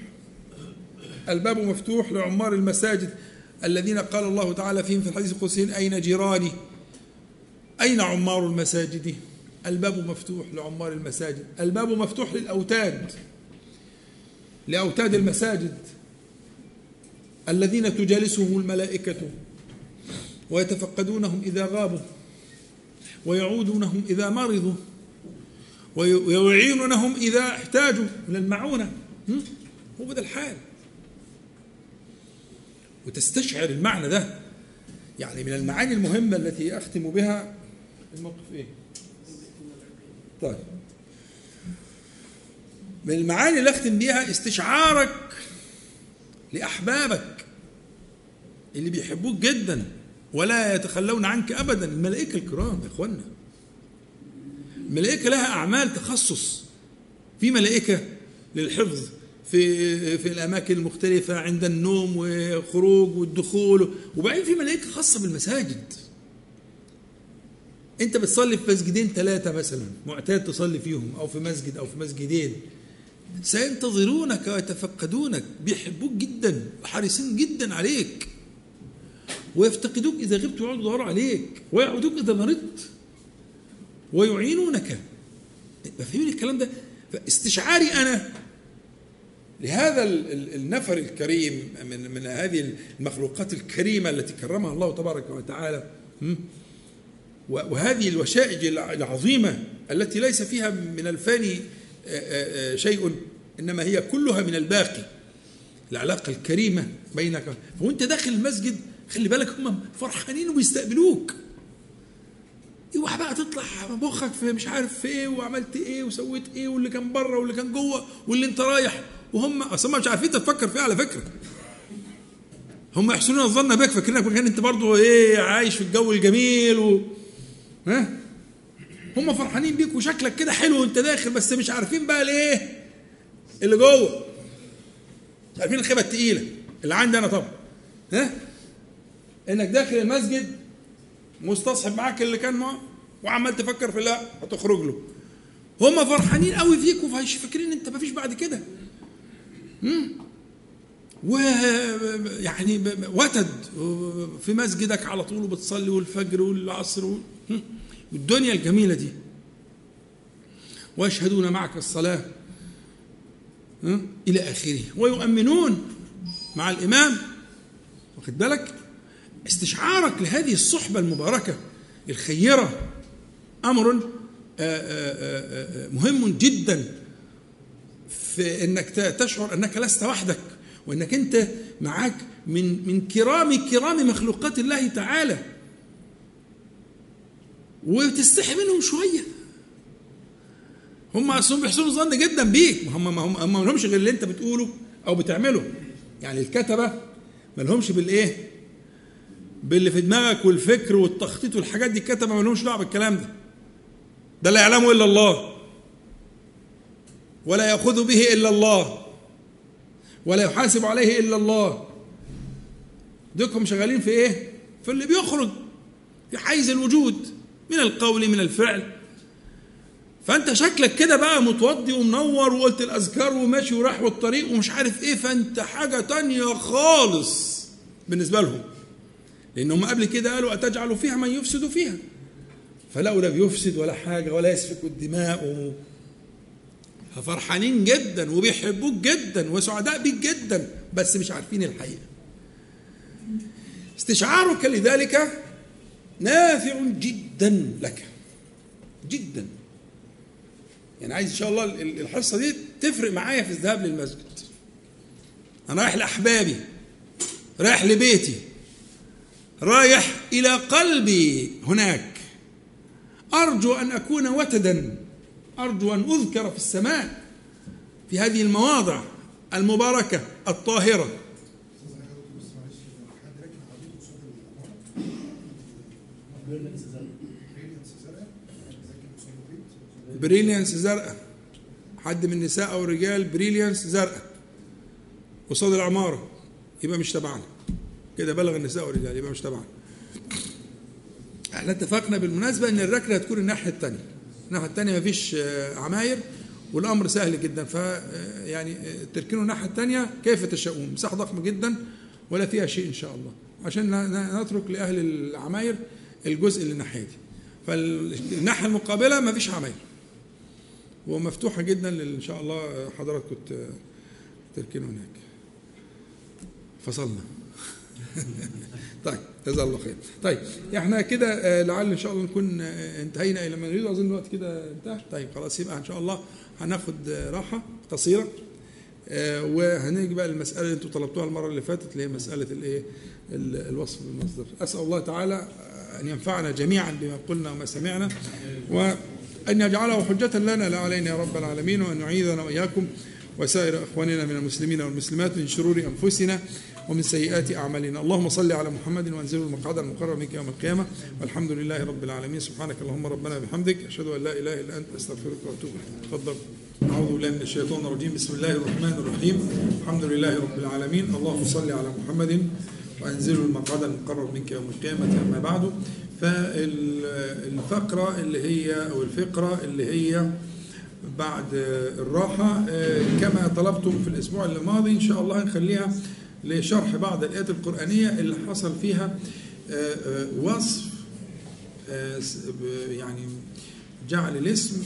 الباب مفتوح لعمار المساجد الذين قال الله تعالى فيهم في الحديث القدسي أين جيراني؟ أين عمار المساجد؟ الباب مفتوح لعمار المساجد. الباب مفتوح للأوتاد. لأوتاد المساجد. الذين تجالسهم الملائكة ويتفقدونهم إذا غابوا ويعودونهم إذا مرضوا ويعينونهم إذا احتاجوا من المعونة. هو ده الحال. وتستشعر المعنى ده. يعني من المعاني المهمة التي أختم بها الموقف إيه؟ طيب. من المعاني اللي أختم بها استشعارك لأحبابك. اللي بيحبوك جدا ولا يتخلون عنك أبدا. الملائكة الكرام يا إخوانا الملائكة لها أعمال تخصص. في ملائكة للحفظ في في الأماكن المختلفة عند النوم والخروج والدخول وبعدين في ملائكة خاصة بالمساجد. أنت بتصلي في مسجدين ثلاثة مثلا معتاد تصلي فيهم أو في مسجد أو في مسجدين. سينتظرونك ويتفقدونك بيحبوك جدا وحريصين جدا عليك. ويفتقدوك إذا غبت ويقعدوا يدوروا عليك ويعودوك إذا مرضت. ويعينونك. فاهمين الكلام ده؟ فاستشعاري أنا لهذا النفر الكريم من من هذه المخلوقات الكريمة التي كرمها الله تبارك وتعالى. وهذه الوشائج العظيمة التي ليس فيها من الفاني شيء إنما هي كلها من الباقي. العلاقة الكريمة بينك. وأنت داخل المسجد خلي بالك هم فرحانين وبيستقبلوك. اوعى بقى تطلع مخك في مش عارف في إيه وعملت إيه وسويت إيه واللي كان بره واللي كان جوه واللي انت رايح. وهم أصلا مش عارفين تفكر فيها على فكرة. هم يحسنون الظن بك فاكرينك مكان انت برضه إيه عايش في الجو الجميل و ها؟ هم فرحانين بيك وشكلك كده حلو وانت داخل بس مش عارفين بقى الايه اللي جوه. مش عارفين الخيبة التقيلة. اللي عندي أنا طبعا. ها؟ إنك داخل المسجد مستصحب معاك اللي كان معه وعمال تفكر في لا هتخرج له. هم فرحانين قوي فيك وفاكرين أنت مفيش بعد كده. ويعني وتد. في مسجدك على طول وبتصلي والفجر والعصر والدنيا الجميلة دي. ويشهدون معك الصلاة. إلى آخره. ويؤمنون مع الإمام. واخد بالك؟ استشعارك لهذه الصحبة المباركة الخيرة أمر مهم جدا في إنك تشعر أنك لست وحدك وأنك أنت معاك من من كرام كرام مخلوقات الله تعالى. وتستحي منهم شوية. هم أصلا بيحسنوا الظن جدا بيك. هم ما هم ما لهمش غير اللي أنت بتقوله أو بتعمله. يعني الكتبة ما لهمش بالإيه؟ باللي في دماغك والفكر والتخطيط والحاجات دي الكتبه ما لهمش دعوة بالكلام ده. ده لا يعلمه إلا الله. ولا يأخذ به إلا الله. ولا يحاسب عليه إلا الله. دوكم شغالين في إيه؟ في اللي بيخرج في حيز الوجود من القول من الفعل. فأنت شكلك كده بقى متوضي ومنور وقلت الأذكار وماشي وراح والطريق ومش عارف إيه فأنت حاجة تانية خالص بالنسبة لهم. لأنهم قبل كده قالوا أتجعل فيها من يفسد فيها. فلقوا لا بيفسد ولا حاجة ولا يسفك الدماء ففرحانين جدا وبيحبوك جدا وسعداء بيك جدا بس مش عارفين الحقيقة. استشعارك لذلك نافع جدا لك. جدا. يعني عايز إن شاء الله الحصة دي تفرق معايا في الذهاب للمسجد. أنا رايح لأحبابي رايح لبيتي. رايح إلى قلبي هناك. أرجو أن أكون وتدا. أرجو أن أذكر في السماء في هذه المواضع المباركة الطاهرة. بريليانس زرقاء. حد من النساء أو الرجال بريليانس زرقاء. قصاد العمارة يبقى مش تبعنا. كده بلغ النساء والرجال يبقى مش تبعنا إحنا اتفقنا بالمناسبة إن الركنة هتكون الناحية الثانية الناحية الثانية مفيش آه، عماير والأمر سهل جدا. ف آه، يعني آه، تركنوا الناحية الثانية كيف تشاءون مساحة ضخمة جدا ولا فيها شيء إن شاء الله. عشان نترك لأهل العماير الجزء اللي الناحية دي. فالناحية المقابلة مفيش عماير. ومفتوحة جدا إن شاء الله حضراتكم تركنوا هناك. فصلنا. [LAUGHS] طيب جزا الله خير. طيب إحنا كده آه، لعل إن شاء الله نكون آه، انتهينا إلى ما نريد. اظن الوقت كده انتهى. طيب خلاص يبقى إن شاء الله هناخد آه، راحة قصيرة. وهنيجي بقى للمسألة اللي أنتم طلبتوها المرة اللي فاتت اللي هي مسألة الإيه؟ الوصف بالمصدر. أسأل الله تعالى أن ينفعنا جميعا بما قلنا وما سمعنا وان يجعله حجة لنا لا علينا يا رب العالمين وأن يعيذنا وإياكم. وسائر إخواننا من المسلمين والمسلمات من شرور أنفسنا ومن سيئات أعمالنا. اللهم صل على محمد وانزل المقعد المقرر منك يوم القيامة. والحمد لله رب العالمين. سبحانك اللهم ربنا بحمدك. أشهد أن لا إله إلا أنت. أستغفرك وأتوب إليك. تفضل. أعوذ بالله من الشيطان الرجيم. بسم الله الرحمن الرحيم. الحمد لله رب العالمين. اللهم صل على محمد وأنزل المقعد المقرر منك يوم القيامة. أما بعد فالفقرة اللي هي أو الفقرة اللي هي بعد الراحة كما طلبتم في الأسبوع الماضي إن شاء الله نخليها لشرح بعض الآيات القرآنية اللي حصل فيها آه، آه، وصف آه، يعني جعل الاسم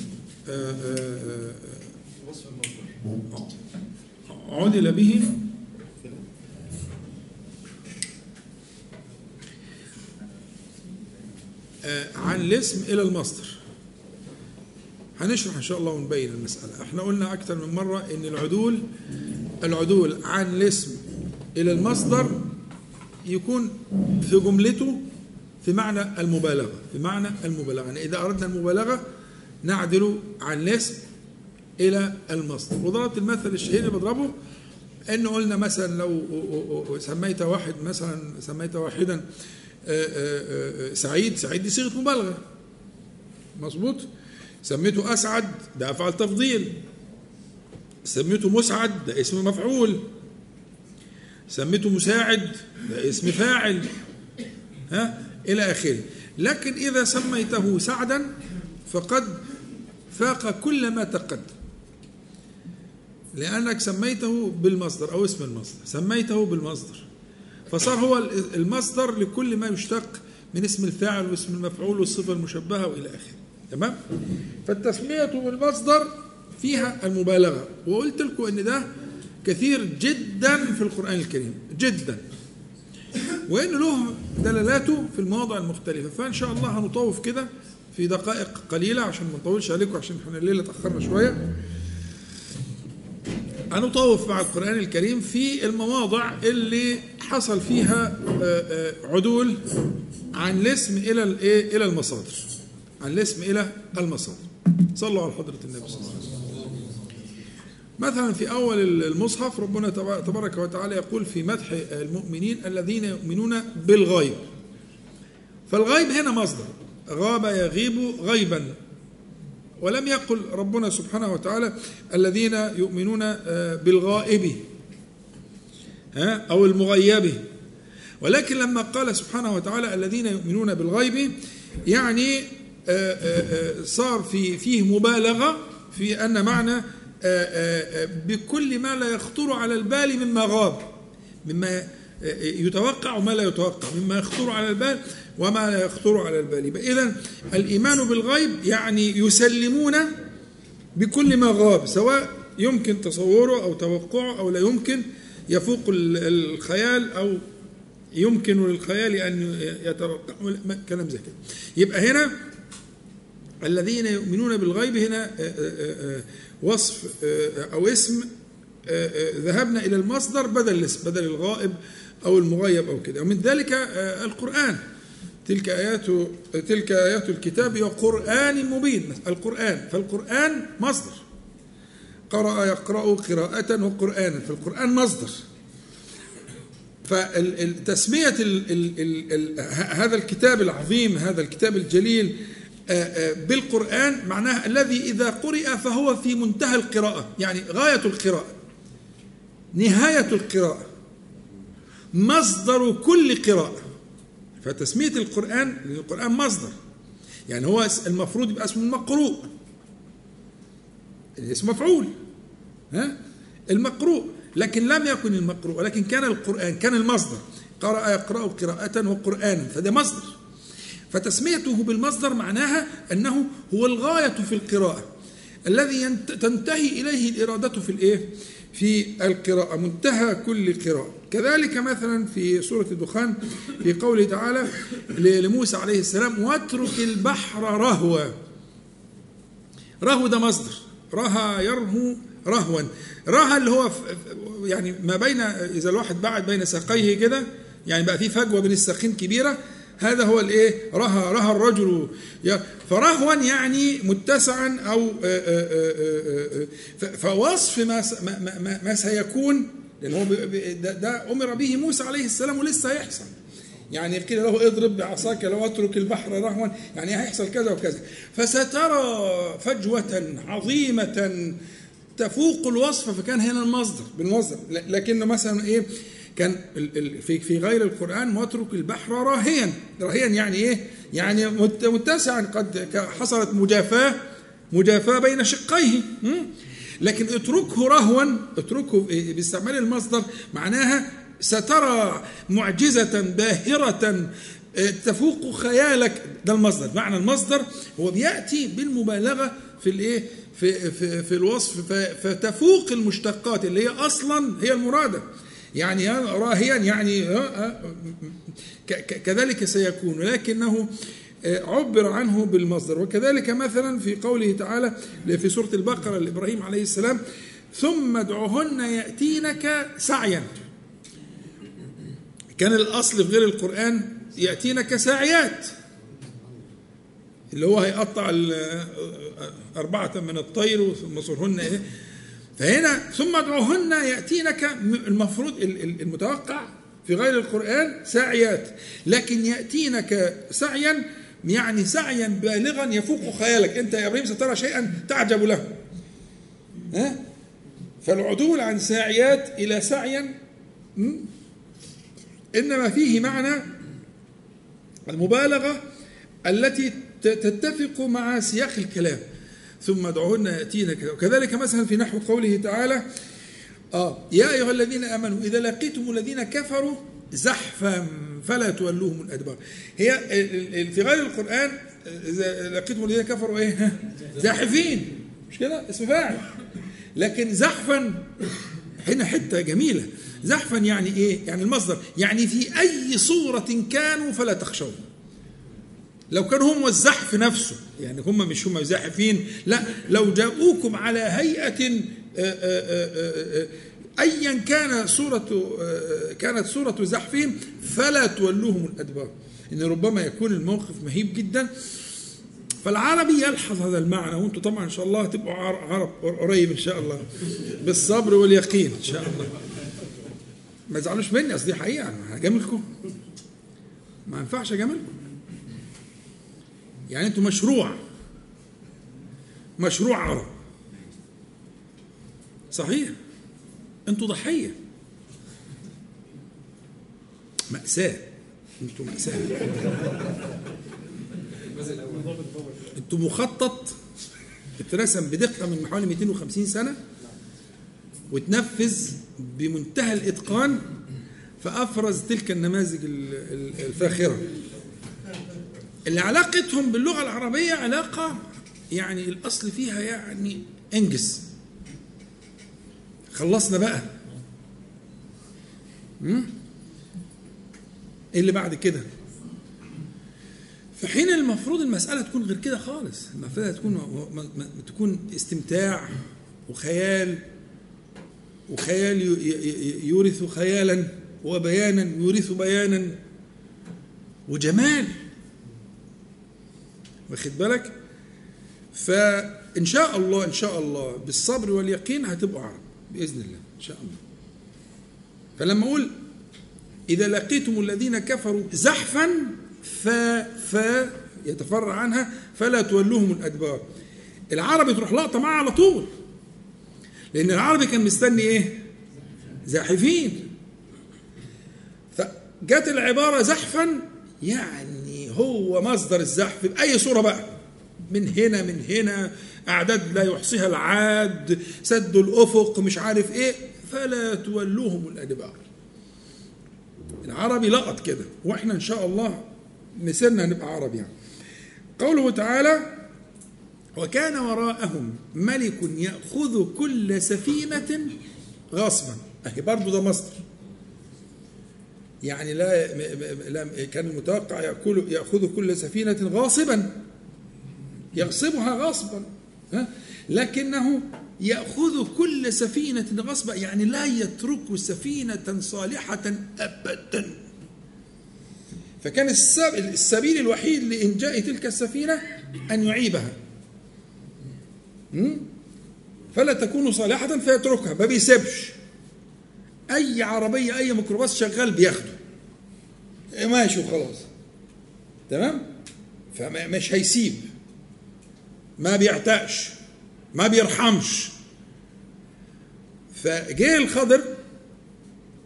عدل به. عن الاسم إلى المصدر. هنشرح إن شاء الله ونبين المسألة. إحنا قلنا أكثر من مرة إن العدول العدول عن الاسم إلى المصدر يكون في جملته في معنى المبالغة في معنى المبالغة. يعني إذا أردنا المبالغة نعدل عن الاسم إلى المصدر. وضربت المثل الشهير اللي بضربه إنه قلنا مثلا لو سميت واحد مثلا سميت واحدا آه، آه، آه، سعيد سعيد دي صيغة مبالغة. مظبوط؟ سميته أسعد ده أفعال تفضيل. سميته مسعد ده اسم مفعول. سميته مساعد ده اسم فاعل. ها؟ إلى آخره. لكن إذا سميته سعدا فقد فاق كل ما تقدم. لأنك سميته بالمصدر أو اسم المصدر. سميته بالمصدر. فصار هو المصدر لكل ما يشتق من اسم الفاعل واسم المفعول والصفة المشبهة وإلى آخره. تمام؟ فالتسمية بالمصدر فيها المبالغة. وقلت لكم أن ده كثير جدا في القرآن الكريم جدا. وإن له دلالاته في المواضع المختلفة. فإن شاء الله هنطوف كده في دقائق قليلة عشان ما نطولش عليكم عشان إحنا الليلة تأخرنا شوية. هنطوف مع القرآن الكريم في المواضع اللي حصل فيها آه، آه، عدول عن الاسم إلى إلى المصادر. عن الاسم إلى المصادر. صلوا على حضرة النبي صلى الله عليه وسلم. مثلا في أول المصحف ربنا تبارك وتعالى يقول في مدح المؤمنين الذين يؤمنون بالغيب. فالغيب هنا مصدر. غاب يغيب غيبا. ولم يقل ربنا سبحانه وتعالى الذين يؤمنون آه، بالغائب أو المغيب. ولكن لما قال سبحانه وتعالى الذين يؤمنون بالغيب يعني آه، آه، صار في فيه مبالغة في أن معنى بكل ما لا يخطر على البال مما غاب مما يتوقع وما لا يتوقع مما يخطر على البال وما لا يخطر على البال. إذا الإيمان بالغيب يعني يسلمون بكل ما غاب سواء يمكن تصوره أو توقعه أو لا يمكن يفوق الخيال أو يمكن للخيال أن يتوقع كلام زي كده. يبقى هنا الذين يؤمنون بالغيب هنا آه، آه، آه، وصف أو اسم ذهبنا إلى المصدر بدل الاسم بدل الغائب أو المغيب أو كده. ومن ذلك القرآن. تلك آيات تلك آيات الكتاب وقرآن مبين القرآن. فالقرآن مصدر. قرأ يقرأ قراءة وقرآنا فالقرآن مصدر. فتسمية هذا الكتاب العظيم هذا الكتاب الجليل آه، آه، بالقرآن معناه الذي إذا قرئ فهو في منتهى القراءة. يعني غاية القراءة نهاية القراءة مصدر كل قراءة. فتسمية القرآن القرآن مصدر. يعني هو المفروض يبقى اسمه المقروء. اسم مفعول ها؟ المقروء. لكن لم يكن المقروء ولكن كان القرآن كان المصدر. قرأ يقرأ قراءة وقرآنا فده مصدر. فتسميته بالمصدر معناها أنه هو الغاية في القراءة الذي تنتهي إليه الإرادة في الإيه؟ في القراءة منتهى كل قراءة. كذلك مثلا في سورة الدخان في قوله تعالى لموسى عليه السلام واترك البحر رهوا رهو ده مصدر. رها يرهو رهوا. رها اللي هو يعني ما بين إذا الواحد بعد بين ساقيه كده يعني بقى في فجوة بين الساقين كبيرة هذا هو الإيه؟ رها رها الرجل. فرهوا يعني متسعا أو فوصف ما ما, ما سيكون لأن هو ده أمر به موسى عليه السلام ولسه هيحصل يعني قيل له اضرب بعصاك لو اترك البحر رهوا يعني هيحصل كذا وكذا. فسترى فجوة عظيمة تفوق الوصف فكان هنا المصدر بالمصدر. لكن مثلا إيه؟ كان في في غير القرآن واترك البحر راهيا. راهيا يعني إيه؟ يعني متسعا. قد حصلت مجافاة مجافاة بين شقيه. لكن اتركه رهوا اتركه باستعمال المصدر معناها سترى معجزة باهرة آه، تفوق خيالك. ده المصدر. معنى المصدر هو بيأتي بالمبالغة في الإيه؟ في, في, في الوصف فتفوق المشتقات اللي هي أصلا هي المرادة. يعني راهيا يعني كذلك سيكون. لكنه آه، عبر عنه بالمصدر. وكذلك مثلا في قوله تعالى في سورة البقرة لإبراهيم عليه السلام ثم ادعهن يأتينك سعيا. كان الأصل في غير القرآن يأتينا كساعيات اللي هو هيقطع أربعة من الطير ثم صرهن إيه فهنا ثم ادعوهن يأتينك المفروض المتوقع في غير القرآن ساعيات لكن يأتينك سعيا يعني سعيا بالغا يفوق خيالك. أنت يا إبراهيم سترى شيئا تعجب له. ها؟ فالعدول عن ساعيات إلى سعيا إنما فيه معنى المبالغة التي تتفق مع سياق الكلام. ثم ادعوهن يأتين كذا وكذلك مثلا في نحو قوله تعالى آه يا أيها الذين آمنوا إذا لقيتم الذين كفروا زحفا فلا تولوهم الأدبار. هي في غير القرآن إذا لقيتم الذين كفروا إيه؟ [LAUGHS] زاحفين. مش كده؟ اسم فاعل. لكن زحفا هنا حتة جميلة. زحفا يعني إيه؟ يعني المصدر. يعني في أي صورة كانوا فلا تخشوا لو كانوا هم الزحف نفسه يعني هم مش هم زاحفين لا لو جاءوكم على هيئة آه، آه، آه، ايا كان صورة كانت صورة زحفهم فلا تولوهم الأدبار. إن ربما يكون الموقف مهيب جدا. فالعربي يلحظ هذا المعنى وأنتم طبعا إن شاء الله تبقوا عرب قريب إن شاء الله بالصبر واليقين إن شاء الله. ما تزعلوش مني أصل دي حقيقة أنا هجاملكم ما ينفعش أجاملكم. يعني أنتوا مشروع. مشروع عرب. صحيح. أنتوا ضحية. مأساة. أنتوا مأساة. أنتوا مخطط اترسم بدقة من حوالي 250 سنة وتنفذ بمنتهى الإتقان فأفرز تلك النماذج الفاخرة. اللي علاقتهم باللغة العربية علاقة يعني الأصل فيها يعني انجز خلصنا بقى. إيه اللي بعد كده؟ في حين المفروض المسألة تكون غير كده خالص. المفروض تكون تكون استمتاع وخيال وخيال يورث خيالا وبيانا يورث بيانا وجمال. واخد بالك؟ فإن شاء الله إن شاء الله بالصبر واليقين هتبقوا عرب بإذن الله إن شاء الله. فلما أقول إذا لقيتم الذين كفروا زحفا ف ف يتفرع عنها فلا تولوهم الأدبار. العربي تروح لقطة معاه على طول. لأن العربي كان مستني إيه؟ زاحفين. فجت العبارة زحفا يعني هو مصدر الزحف بأي صورة بقى. من هنا من هنا أعداد لا يحصيها العاد سد الأفق مش عارف إيه. فلا تولوهم الأدبار. العربي لقط كده وإحنا إن شاء الله مسيرنا نبقى عرب يعني. قوله تعالى وكان وراءهم ملك يأخذ كل سفينة غصبا. أهي برضه ده مصدر. يعني لا, كان المتوقع يأكل يأخذ كل سفينة غاصبا. يغصبها غصبا ها؟ لكنه يأخذ كل سفينة غصبا يعني لا يترك سفينة صالحة أبدا. فكان السبيل الوحيد لإنجاء تلك السفينة أن يعيبها. فلا تكون صالحة فيتركها. ما بيسيبش. أي عربية أي ميكروباص شغال بياخده. ماشي وخلاص تمام؟ فمش هيسيب. ما بيعتقش. ما بيرحمش. فجه الخضر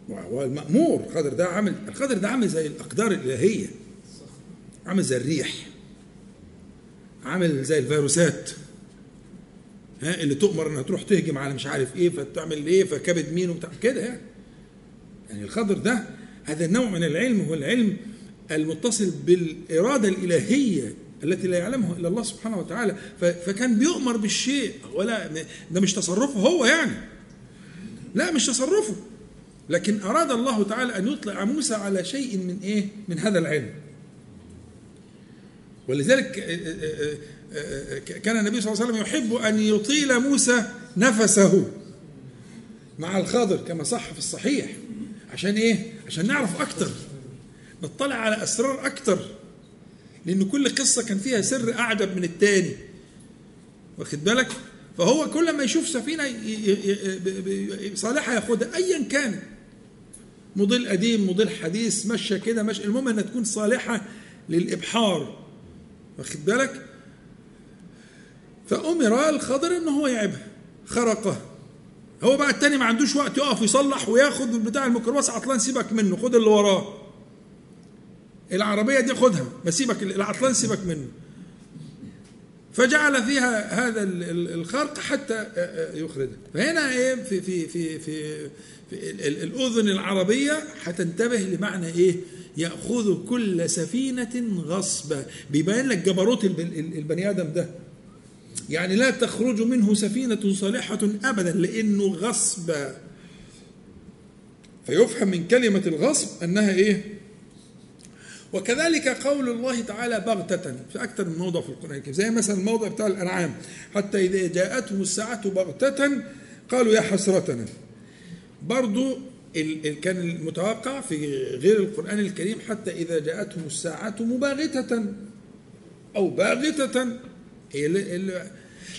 وهو المأمور. الخضر ده عامل الخضر ده عامل زي الأقدار الإلهية. عامل زي الريح. عامل زي الفيروسات. ها اللي تؤمر إنها تروح تهجم على مش عارف إيه فتعمل إيه فكبد مين وبتاع. كده يعني. يعني الخضر ده هذا النوع من العلم هو العلم المتصل بالإرادة الإلهية التي لا يعلمها إلا الله سبحانه وتعالى. فكان بيؤمر بالشيء ولا ده مش تصرفه هو يعني. لا مش تصرفه. لكن أراد الله تعالى أن يطلع موسى على شيء من إيه؟ من هذا العلم. ولذلك كان النبي صلى الله عليه وسلم يحب أن يطيل موسى نفسه مع الخضر كما صح في الصحيح. عشان إيه؟ عشان نعرف أكتر. نطلع على أسرار أكتر. لأن كل قصة كان فيها سر أعجب من الثاني واخد بالك؟ فهو كل ما يشوف سفينة صالحة ياخدها ايا كان. موديل قديم موديل حديث ماشيه كده ماشيه المهم إنها تكون صالحة للإبحار. واخد بالك؟ فأمر الخضر إن هو يعبها خرقه. هو بقى التاني ما عندوش وقت يقف يصلح وياخد بتاع الميكروباص. عطلان سيبك منه خد اللي وراه. العربية دي خدها بس سيبك العطلان سيبك منه. فجعل فيها هذا الخرق حتى يخرجها. فهنا إيه في في في في, في الأذن العربية هتنتبه لمعنى إيه؟ يأخذ كل سفينة غصبا بيبين لك جبروت البني آدم ده. يعني لا تخرج منه سفينة صالحة أبدا لأنه غصب. فيفهم من كلمة الغصب أنها إيه؟ وكذلك قول الله تعالى بغتة. في أكثر من موضع في القرآن الكريم. زي مثلا الموضع بتاع الأنعام. حتى إذا جاءتهم الساعة بغتة قالوا يا حسرتنا. برضو كان المتوقع في غير القرآن الكريم حتى إذا جاءتهم الساعة مباغتة أو باغتة.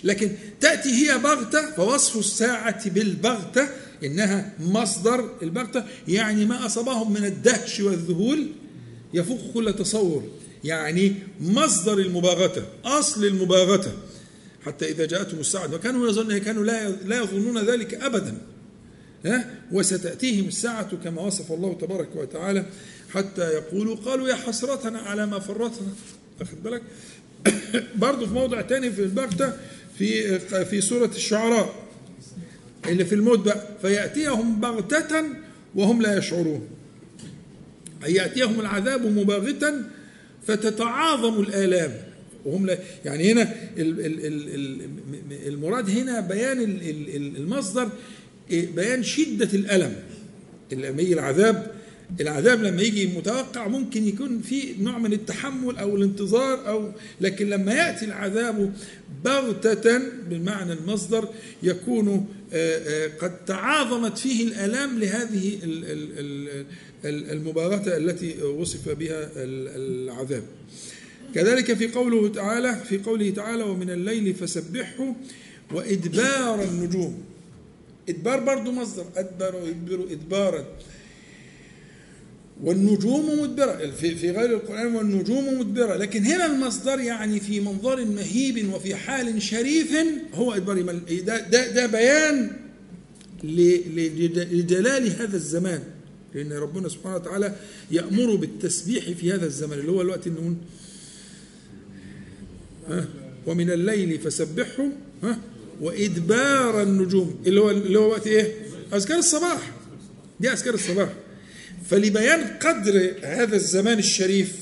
لكن تأتي هي بغتة فوصف الساعة بالبغتة إنها مصدر البغتة يعني ما أصابهم من الدهش والذهول يفوق كل تصور يعني مصدر المباغتة أصل المباغتة. حتى إذا جاءتهم الساعة وكانوا يظن كانوا لا لا يظنون ذلك أبدا. ها؟ وستأتيهم الساعة كما وصف الله تبارك وتعالى حتى يقولوا قالوا يا حسرتنا على ما فرطنا. واخد بالك؟ [COUGHS] برضه في موضع تاني في البغتة في في سورة الشعراء اللي في الموت بقى فيأتيهم بغتة وهم لا يشعرون. أن يأتيهم العذاب مباغتا فتتعاظم الآلام وهم لا يعني هنا المراد هنا بيان المصدر بيان شدة الألم العذاب العذاب لما يجي متوقع ممكن يكون في نوع من التحمل أو الانتظار أو لكن لما يأتي العذاب بغتة بالمعنى المصدر يكون آه، آه، قد تعاظمت فيه الألام لهذه المباغتة التي وصف بها العذاب. كذلك في قوله تعالى في قوله تعالى ومن الليل فسبحه وإدبار النجوم إدبار برضه مصدر أدبر ويدبر إدبارا والنجوم مدبرة في, في غير القرآن والنجوم مدبرة لكن هنا المصدر يعني في منظر مهيب وفي حال شريف هو إدبار ده, ده, ده بيان لجلال هذا الزمان. لأن ربنا سبحانه وتعالى يأمر بالتسبيح في هذا الزمان اللي هو الوقت النون ومن الليل فسبحه ها؟ وإدبار النجوم اللي هو اللي هو وقت إيه؟ أذكار الصباح. دي أذكار الصباح. فلبيان قدر هذا الزمان الشريف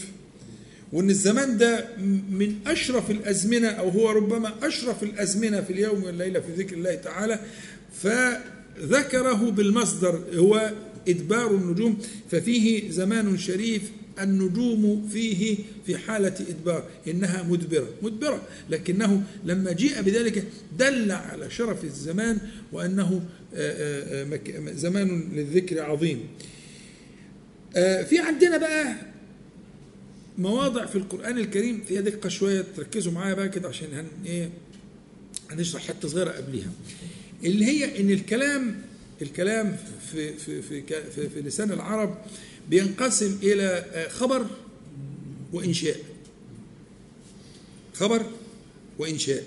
وإن الزمان ده من أشرف الأزمنة أو هو ربما أشرف الأزمنة في اليوم والليلة في ذكر الله تعالى فذكره بالمصدر هو إدبار النجوم ففيه زمان شريف النجوم فيه في حالة إدبار إنها مدبرة مدبرة لكنه لما جيء بذلك دل على شرف الزمان وأنه زمان للذكر عظيم. آه، في عندنا بقى مواضع في القرآن الكريم. فيها دقة شوية تركزوا معايا بقى كده عشان هن إيه هنشرح حتة صغيرة قبليها. اللي هي إن الكلام الكلام في في في في, في لسان العرب بينقسم إلى آه، خبر وإنشاء. خبر وإنشاء.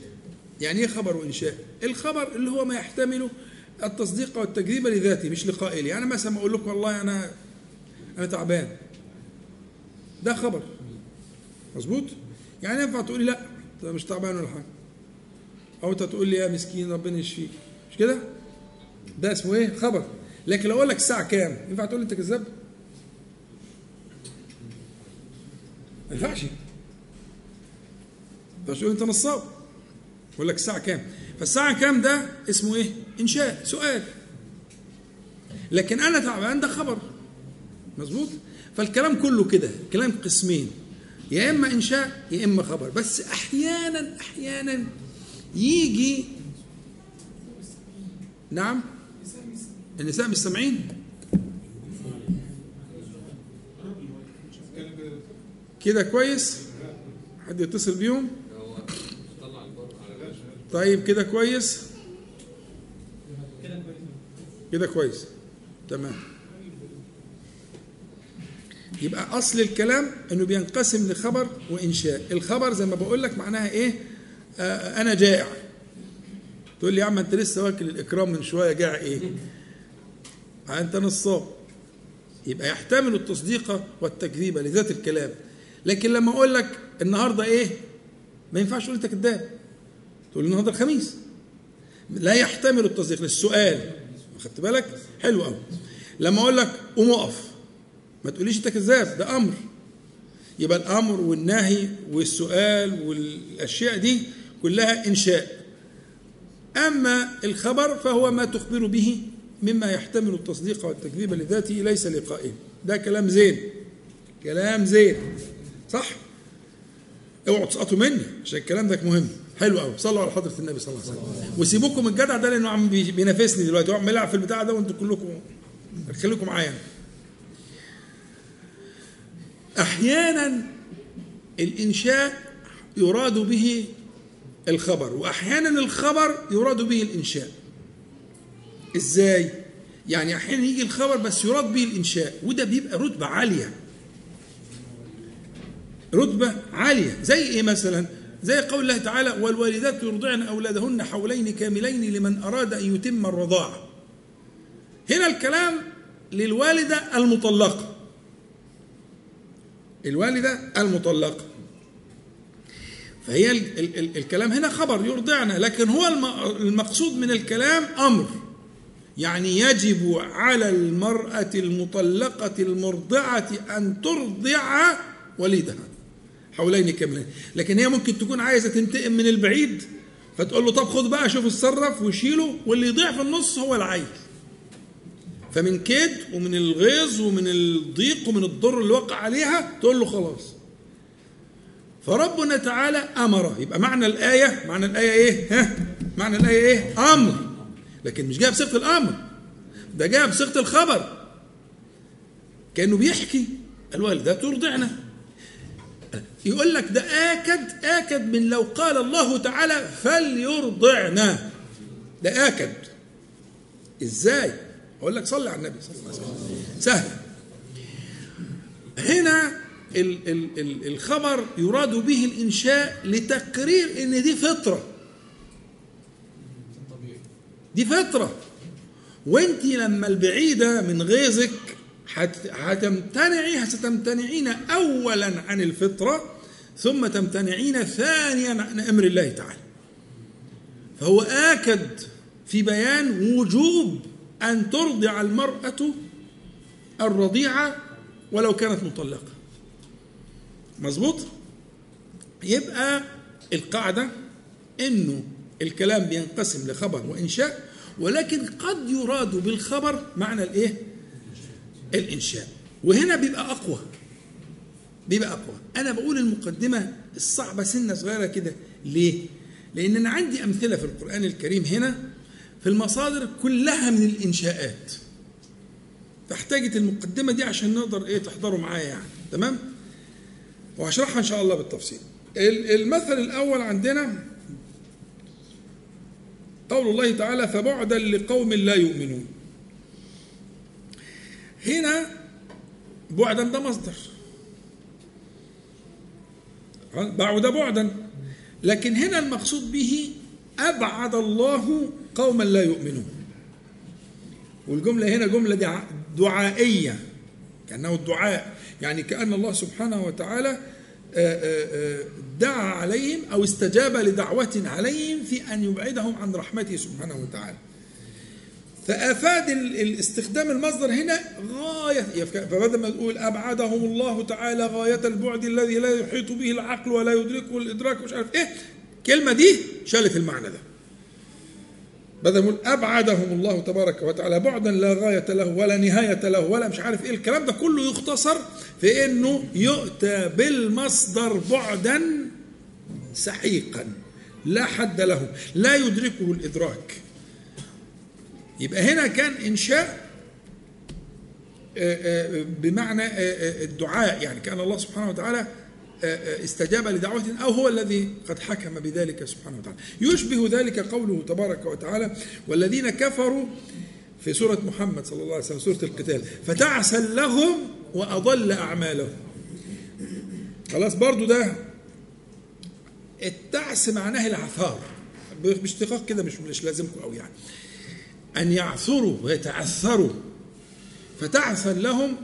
يعني إيه خبر وإنشاء؟ الخبر اللي هو ما يحتمله التصديق والتكذيب لذاته مش لقائله. يعني مثلا أقول لكم والله أنا أنا تعبان. ده خبر. مظبوط؟ يعني ينفع تقول لي لا أنت مش تعبان ولا حاجة. أو أنت تقول لي يا مسكين ربنا يشفيك. مش كده؟ ده اسمه إيه؟ خبر. لكن لو أقول لك الساعة كام ينفع تقول لي أنت كذاب؟ ما ينفعش. ينفعش تقول أنت نصاب. يقول لك الساعة كام. فالساعة كام ده اسمه إيه؟ إنشاء. سؤال. لكن أنا تعبان ده خبر. مظبوط؟ فالكلام كله كده كلام قسمين يا إما إنشاء يا إما خبر. بس أحيانا أحيانا يجي نعم؟ النساء مش سامعين كده كويس؟ حد يتصل بيهم؟ طيب كده كويس؟ كده كويس. تمام. يبقى أصل الكلام إنه بينقسم لخبر وإنشاء. الخبر زي ما بقول لك معناها إيه؟ آه أنا جائع. تقول لي يا عم أنت لسه واكل الإكرام من شوية جائع إيه؟ آه، أنت نصاب. يبقى يحتمل التصديق والتكذيب لذات الكلام. لكن لما أقول لك النهارده إيه؟ ما ينفعش تقول أنت كذاب. تقول لي النهارده الخميس. لا يحتمل التصديق. للسؤال خدت بالك؟ حلو قوي لما أقول لك قوم اقف. ما تقوليش انت كذاب ده أمر. يبقى الأمر والنهي والسؤال والأشياء دي كلها إنشاء. أما الخبر فهو ما تخبر به مما يحتمل التصديق والتكذيب لذاته ليس لقائه. ده كلام زين. كلام زين. صح؟ اوعوا تسقطوا مني عشان الكلام ده مهم. حلو قوي صلوا على حضرة النبي صلى الله عليه وسلم. وسيبوكم الجدع ده لأنه عم بينافسني دلوقتي. هو يلعب في البتاع ده وانتوا كلكم خليكم معايا. أحيانا الإنشاء يراد به الخبر وأحيانا الخبر يراد به الإنشاء. إزاي؟ يعني أحيانا يجي الخبر بس يراد به الإنشاء وده بيبقى رتبة عالية. رتبة عالية. زي إيه مثلا؟ زي قول الله تعالى والوالدات يرضعن أولادهن حولين كاملين لمن أراد أن يتم الرضاعة. هنا الكلام للوالدة المطلقة. الوالدة المطلقة. فهي ال ال الكلام هنا خبر يرضعنا لكن هو المقصود من الكلام أمر. يعني يجب على المرأة المطلقة المرضعة أن ترضع وليدها حولين كاملين. لكن هي ممكن تكون عايزة تنتقم من البعيد فتقول له طب خد بقى شوف اتصرف وشيله واللي يضيع في النص هو العيل. فمن كيد ومن الغيظ ومن الضيق ومن الضر اللي وقع عليها تقول له خلاص. فربنا تعالى أمر يبقى معنى الآية معنى الآية إيه؟ ها؟ معنى الآية إيه؟ أمر. لكن مش جاء بصيغه الأمر. ده جاء بصيغه الخبر. كأنه بيحكي. الوالده ترضعنا. يقول لك ده آكد آكد من لو قال الله تعالى فليرضعنا. ده آكد. إزاي؟ أقول لك صلي على النبي صلى الله عليه وسلم. سهل. هنا ال ال ال الخبر يراد به الإنشاء لتقرير إن دي فطرة. دي فطرة. وأنت لما البعيدة من غيظك هتمتنعي ستمتنعين اولا عن الفطرة ثم تمتنعين ثانيا عن أمر الله تعالى. فهو آكد في بيان وجوب أن ترضع المرأة الرضيعة ولو كانت مطلقة. مظبوط؟ يبقى القاعدة إنه الكلام بينقسم لخبر وإنشاء ولكن قد يراد بالخبر معنى الإيه؟ الإنشاء. وهنا بيبقى أقوى. بيبقى أقوى. أنا بقول المقدمة الصعبة سنة صغيرة كده. ليه؟ لأن أنا عندي أمثلة في القرآن الكريم هنا المصادر كلها من الإنشاءات. فاحتاجت المقدمة دي عشان نقدر إيه تحضروا معايا يعني. تمام؟ وهشرحها إن شاء الله بالتفصيل. المثل الأول عندنا قول الله تعالى فبعدا لقوم لا يؤمنون. هنا بعدا ده مصدر. بعد بعدا. لكن هنا المقصود به أبعد الله قوما لا يؤمنون. والجملة هنا جملة دعائية. كأنه الدعاء. يعني كأن الله سبحانه وتعالى دعا عليهم أو استجاب لدعوة عليهم في أن يبعدهم عن رحمته سبحانه وتعالى. فأفاد الاستخدام المصدر هنا غاية فبدل ما تقول أبعدهم الله تعالى غاية البعد الذي لا يحيط به العقل ولا يدركه الإدراك مش عارف إيه الكلمة دي شالت المعنى ده. بدل ما أبعدهم الله تبارك وتعالى بعدا لا غاية له ولا نهاية له ولا مش عارف إيه الكلام ده كله يختصر في إنه يؤتى بالمصدر بعدا سحيقا. لا حد له لا يدركه الإدراك. يبقى هنا كان إنشاء بمعنى الدعاء. يعني كان الله سبحانه وتعالى استجاب لدعوة أو هو الذي قد حكم بذلك سبحانه وتعالى. يشبه ذلك قوله تبارك وتعالى والذين كفروا في سورة محمد صلى الله عليه وسلم سورة القتال. فتعسا لهم وأضل أعمالهم. خلاص برضو ده التعس معناه العثار. باشتقاق كده مش مش لازمكم قوي يعني. أن يعثروا ويتعثروا. فتعسا لهم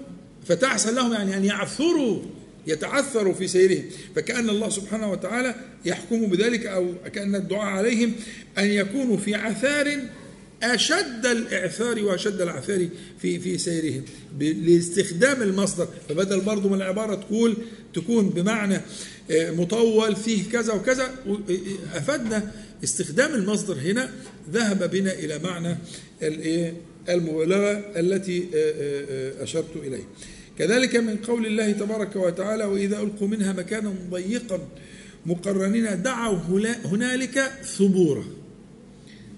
فتعسا لهم يعني أن يعثروا يتعثروا في سيرهم. فكأن الله سبحانه وتعالى يحكم بذلك أو كأن الدعاء عليهم أن يكونوا في عثار أشد الإعثار وأشد العثار في في سيرهم لاستخدام المصدر. فبدل برضه من العبارة تقول تكون بمعنى مطول فيه كذا وكذا أفدنا استخدام المصدر هنا ذهب بنا إلى معنى المبالغة التي أشرت إليه. كذلك من قول الله تبارك وتعالى وإذا ألقوا منها مكانا ضيقا مقرنين دعوا هنالك ثبورا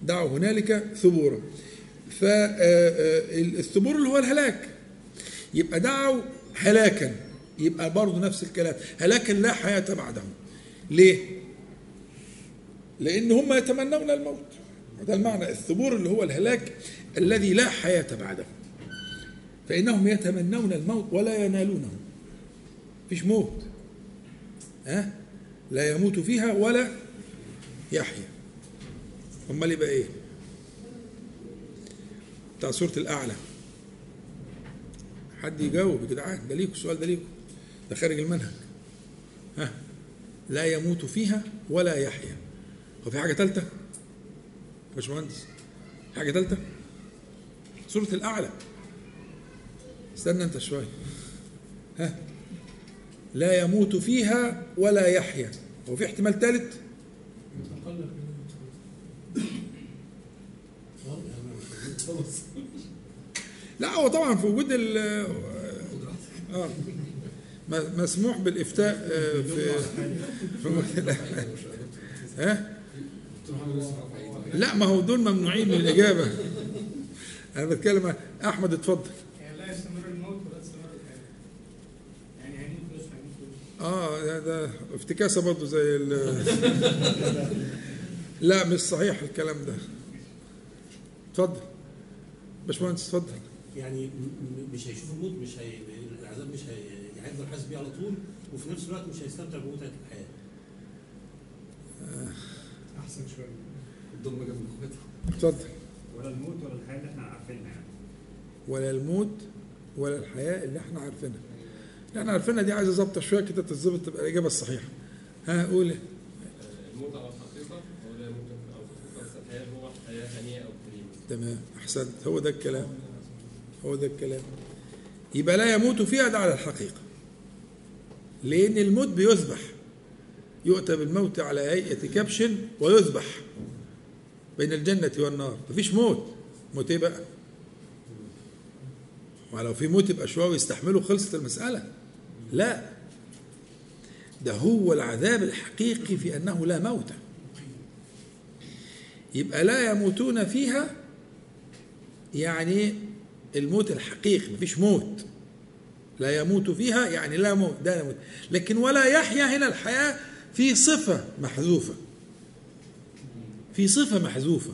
دعوا هنالك ثبورا فالثبور اللي هو الهلاك. يبقى دعوا هلاكا. يبقى برضه نفس الكلام. هلاكا لا حياة بعده. ليه؟ لأن هم يتمنون الموت. هذا المعنى. الثبور اللي هو الهلاك الذي لا حياة بعده. فإنهم يتمنون الموت ولا ينالونه. فيش موت. ها؟ لا يموت فيها ولا يحيا. أمال يبقى إيه؟ بتاع سورة الأعلى. حد يجاوب يا جدعان؟ ده ليكوا السؤال ده ليكوا ده خارج المنهج. ها؟ لا يموت فيها ولا يحيا. هو في حاجة ثالثه باشمهندس حاجة ثالثه سورة الأعلى. استنى أنت شوي ها. لا يموت فيها ولا يحيا. هو في احتمال ثالث لا هو طبعا في وجود ال آه. مسموح بالإفتاء آه، في في ها؟ لا ما هو دول ممنوعين من الإجابة. أنا بتكلم أحمد اتفضل يعني لا يستمر الموت ولا تستمر الحياة يعني هيموت فلوس هيموت فلوس آه ده, افتكاسة برضه زي ال [LAUGHS] لا مش صحيح الكلام ده. اتفضل. باشمهندس اتفضل. يعني مش هيشوف الموت مش هي العذاب مش هي يعني هيفضل حاسس بيه على طول وفي نفس الوقت مش هيستمتع بمتعه الحياة. أحسن شوية. الضم جنب اخواتها اتفضل. ولا الموت ولا الحياة اللي إحنا عارفينها. يعني ولا الموت ولا الحياة اللي إحنا عارفينها. إحنا عارفينها دي عايزة ظبطه شوية كده تتظبط تبقى الإجابة الصحيحة. ها قول إيه؟ الموت على الحقيقة هو على الحقيقة بس الحياة هو حياة هنيئة أو كريمة. تمام أحسنت. هو ده الكلام. هو ده الكلام. يبقى لا يموت فيها ده على الحقيقة. لأن الموت بيذبح. يؤتى بالموت على هيئة كبش ويذبح بين الجنة والنار. مفيش موت. موت إيه بقى؟ ولو في موت يبقى شوية ويستحملوا خلصت المسألة. لا. ده هو العذاب الحقيقي في أنه لا موت. يبقى لا يموتون فيها يعني الموت الحقيقي مفيش موت. لا يموت فيها يعني لا موت ده لا موت لكن ولا يحيا هنا الحياة في صفة محذوفة. في صفة محذوفة.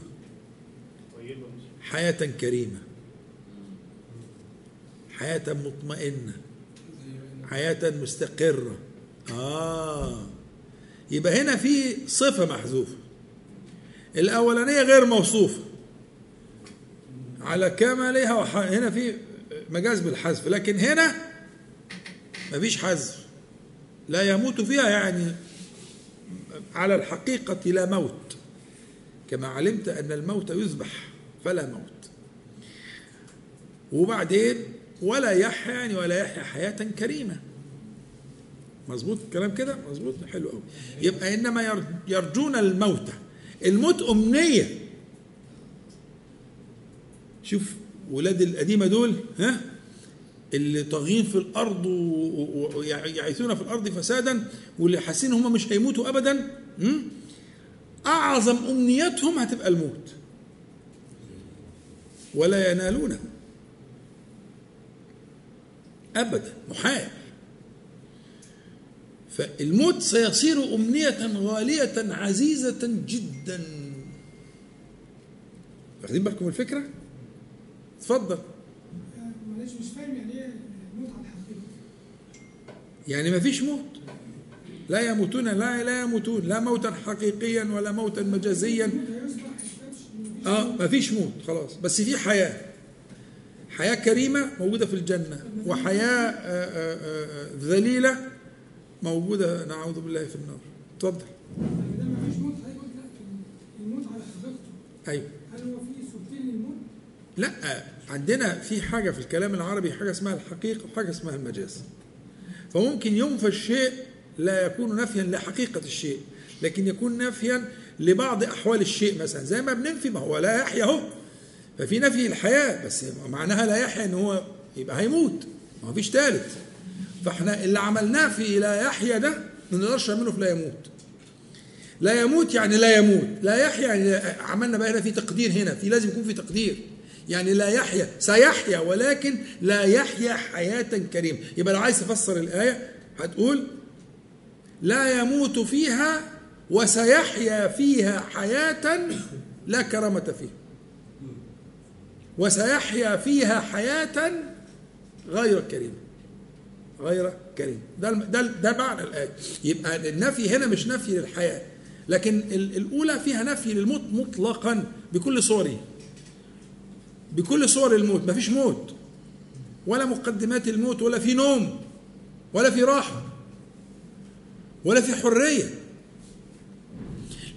حياة كريمة. حياة مطمئنة. حياة مستقرة. آه. يبقى هنا في صفة محذوفة. الأولانية غير موصوفة. على كمالها وح... هنا في مجاز بالحذف لكن هنا مفيش حذف. لا يموت فيها يعني على الحقيقة لا موت. كما علمت أن الموت يذبح فلا موت. وبعدين ولا يحيا يعني ولا يحيا حياة كريمة. مظبوط الكلام كده؟ مظبوط. حلو قوي. يبقى إنما ير- يرجون الموت الموت أمنية. شوف ولاد القديمة دول ها؟ اللي طاغين في الأرض ويعيثون في الأرض فسادا واللي حاسين هم مش هيموتوا ابدا? أعظم أمنيتهم هتبقى الموت. ولا ينالونه. أبدا محال. فالموت سيصير أمنية غالية عزيزة جدا. واخدين بالكم من الفكرة؟ اتفضل. معلش مش فاهم يعني إيه الموت على الحقيقة؟ يعني ما فيش موت؟ لا يموتون لا لا يموتون. لا موتا حقيقيا ولا موتا مجازيا. مفيش آه ما فيش موت خلاص. بس في حياة. حياة كريمة موجودة في الجنة وحياة آه، آه، آه، ذليلة موجودة نعوذ بالله في النار. اتفضل. يعني ده مفيش موت هيقول لا الموت على حقيقته أيوه. هل هو في صورتين للموت؟ لا عندنا في حاجة في الكلام العربي حاجة اسمها الحقيقة وحاجة اسمها المجاز. فممكن ينفى الشيء لا يكون نفيا لحقيقة الشيء لكن يكون نفيا لبعض أحوال الشيء مثلا. زي ما بننفي ما هو لا يحيا هو. ففي نفي الحياة بس معناها لا يحيا إن هو يبقى هيموت. ما فيش ثالث فإحنا اللي عملناه في لا يحيا ده ما نقدرش نعمله في لا يموت. لا يموت يعني لا يموت. لا يحيا يعني عملنا بقى هنا في تقدير هنا في لازم يكون في تقدير. يعني لا يحيا سيحيا ولكن لا يحيا حياة كريمة. يبقى لو عايز تفسر الآية هتقول لا يموت فيها وسيحيا فيها حياة لا كرامة فيها. وسيحيا فيها حياة غير كريمة غير كريم. ده ده ده معنى الآية. يبقى النفي هنا مش نفي للحياة لكن ال- الأولى فيها نفي للموت مطلقا بكل صوره. بكل صور الموت. مفيش موت. ولا مقدمات الموت ولا في نوم ولا في راحة ولا في حرية.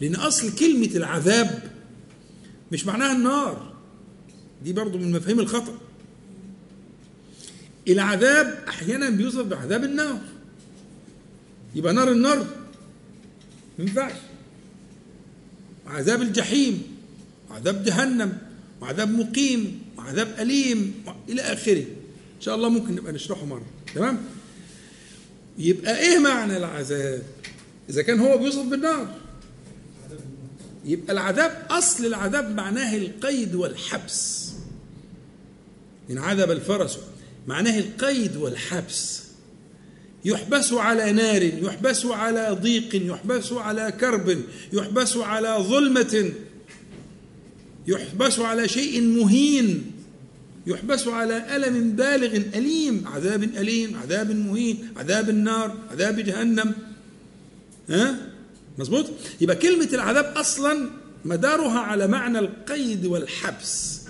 لأن أصل كلمة العذاب مش معناها النار. دي برضو من مفاهيم الخطأ. العذاب أحيانا بيوصف بعذاب النار. يبقى نار النار ما ينفعش. عذاب الجحيم وعذاب جهنم وعذاب مقيم وعذاب أليم إلى آخره. إن شاء الله ممكن نبقى نشرحه مرة. تمام؟ يبقى إيه معنى العذاب؟ إذا كان هو بيوصف بالنار. يبقى العذاب أصل العذاب معناه القيد والحبس. عذب الفرس معناه القيد والحبس. يحبس على نار يحبس على ضيق يحبس على كرب يحبس على ظلمة يحبس على شيء مهين يحبس على ألم بالغ أليم عذاب أليم عذاب مهين عذاب النار عذاب جهنم. ها؟ مظبوط؟ يبقى كلمة العذاب أصلا مدارها على معنى القيد والحبس.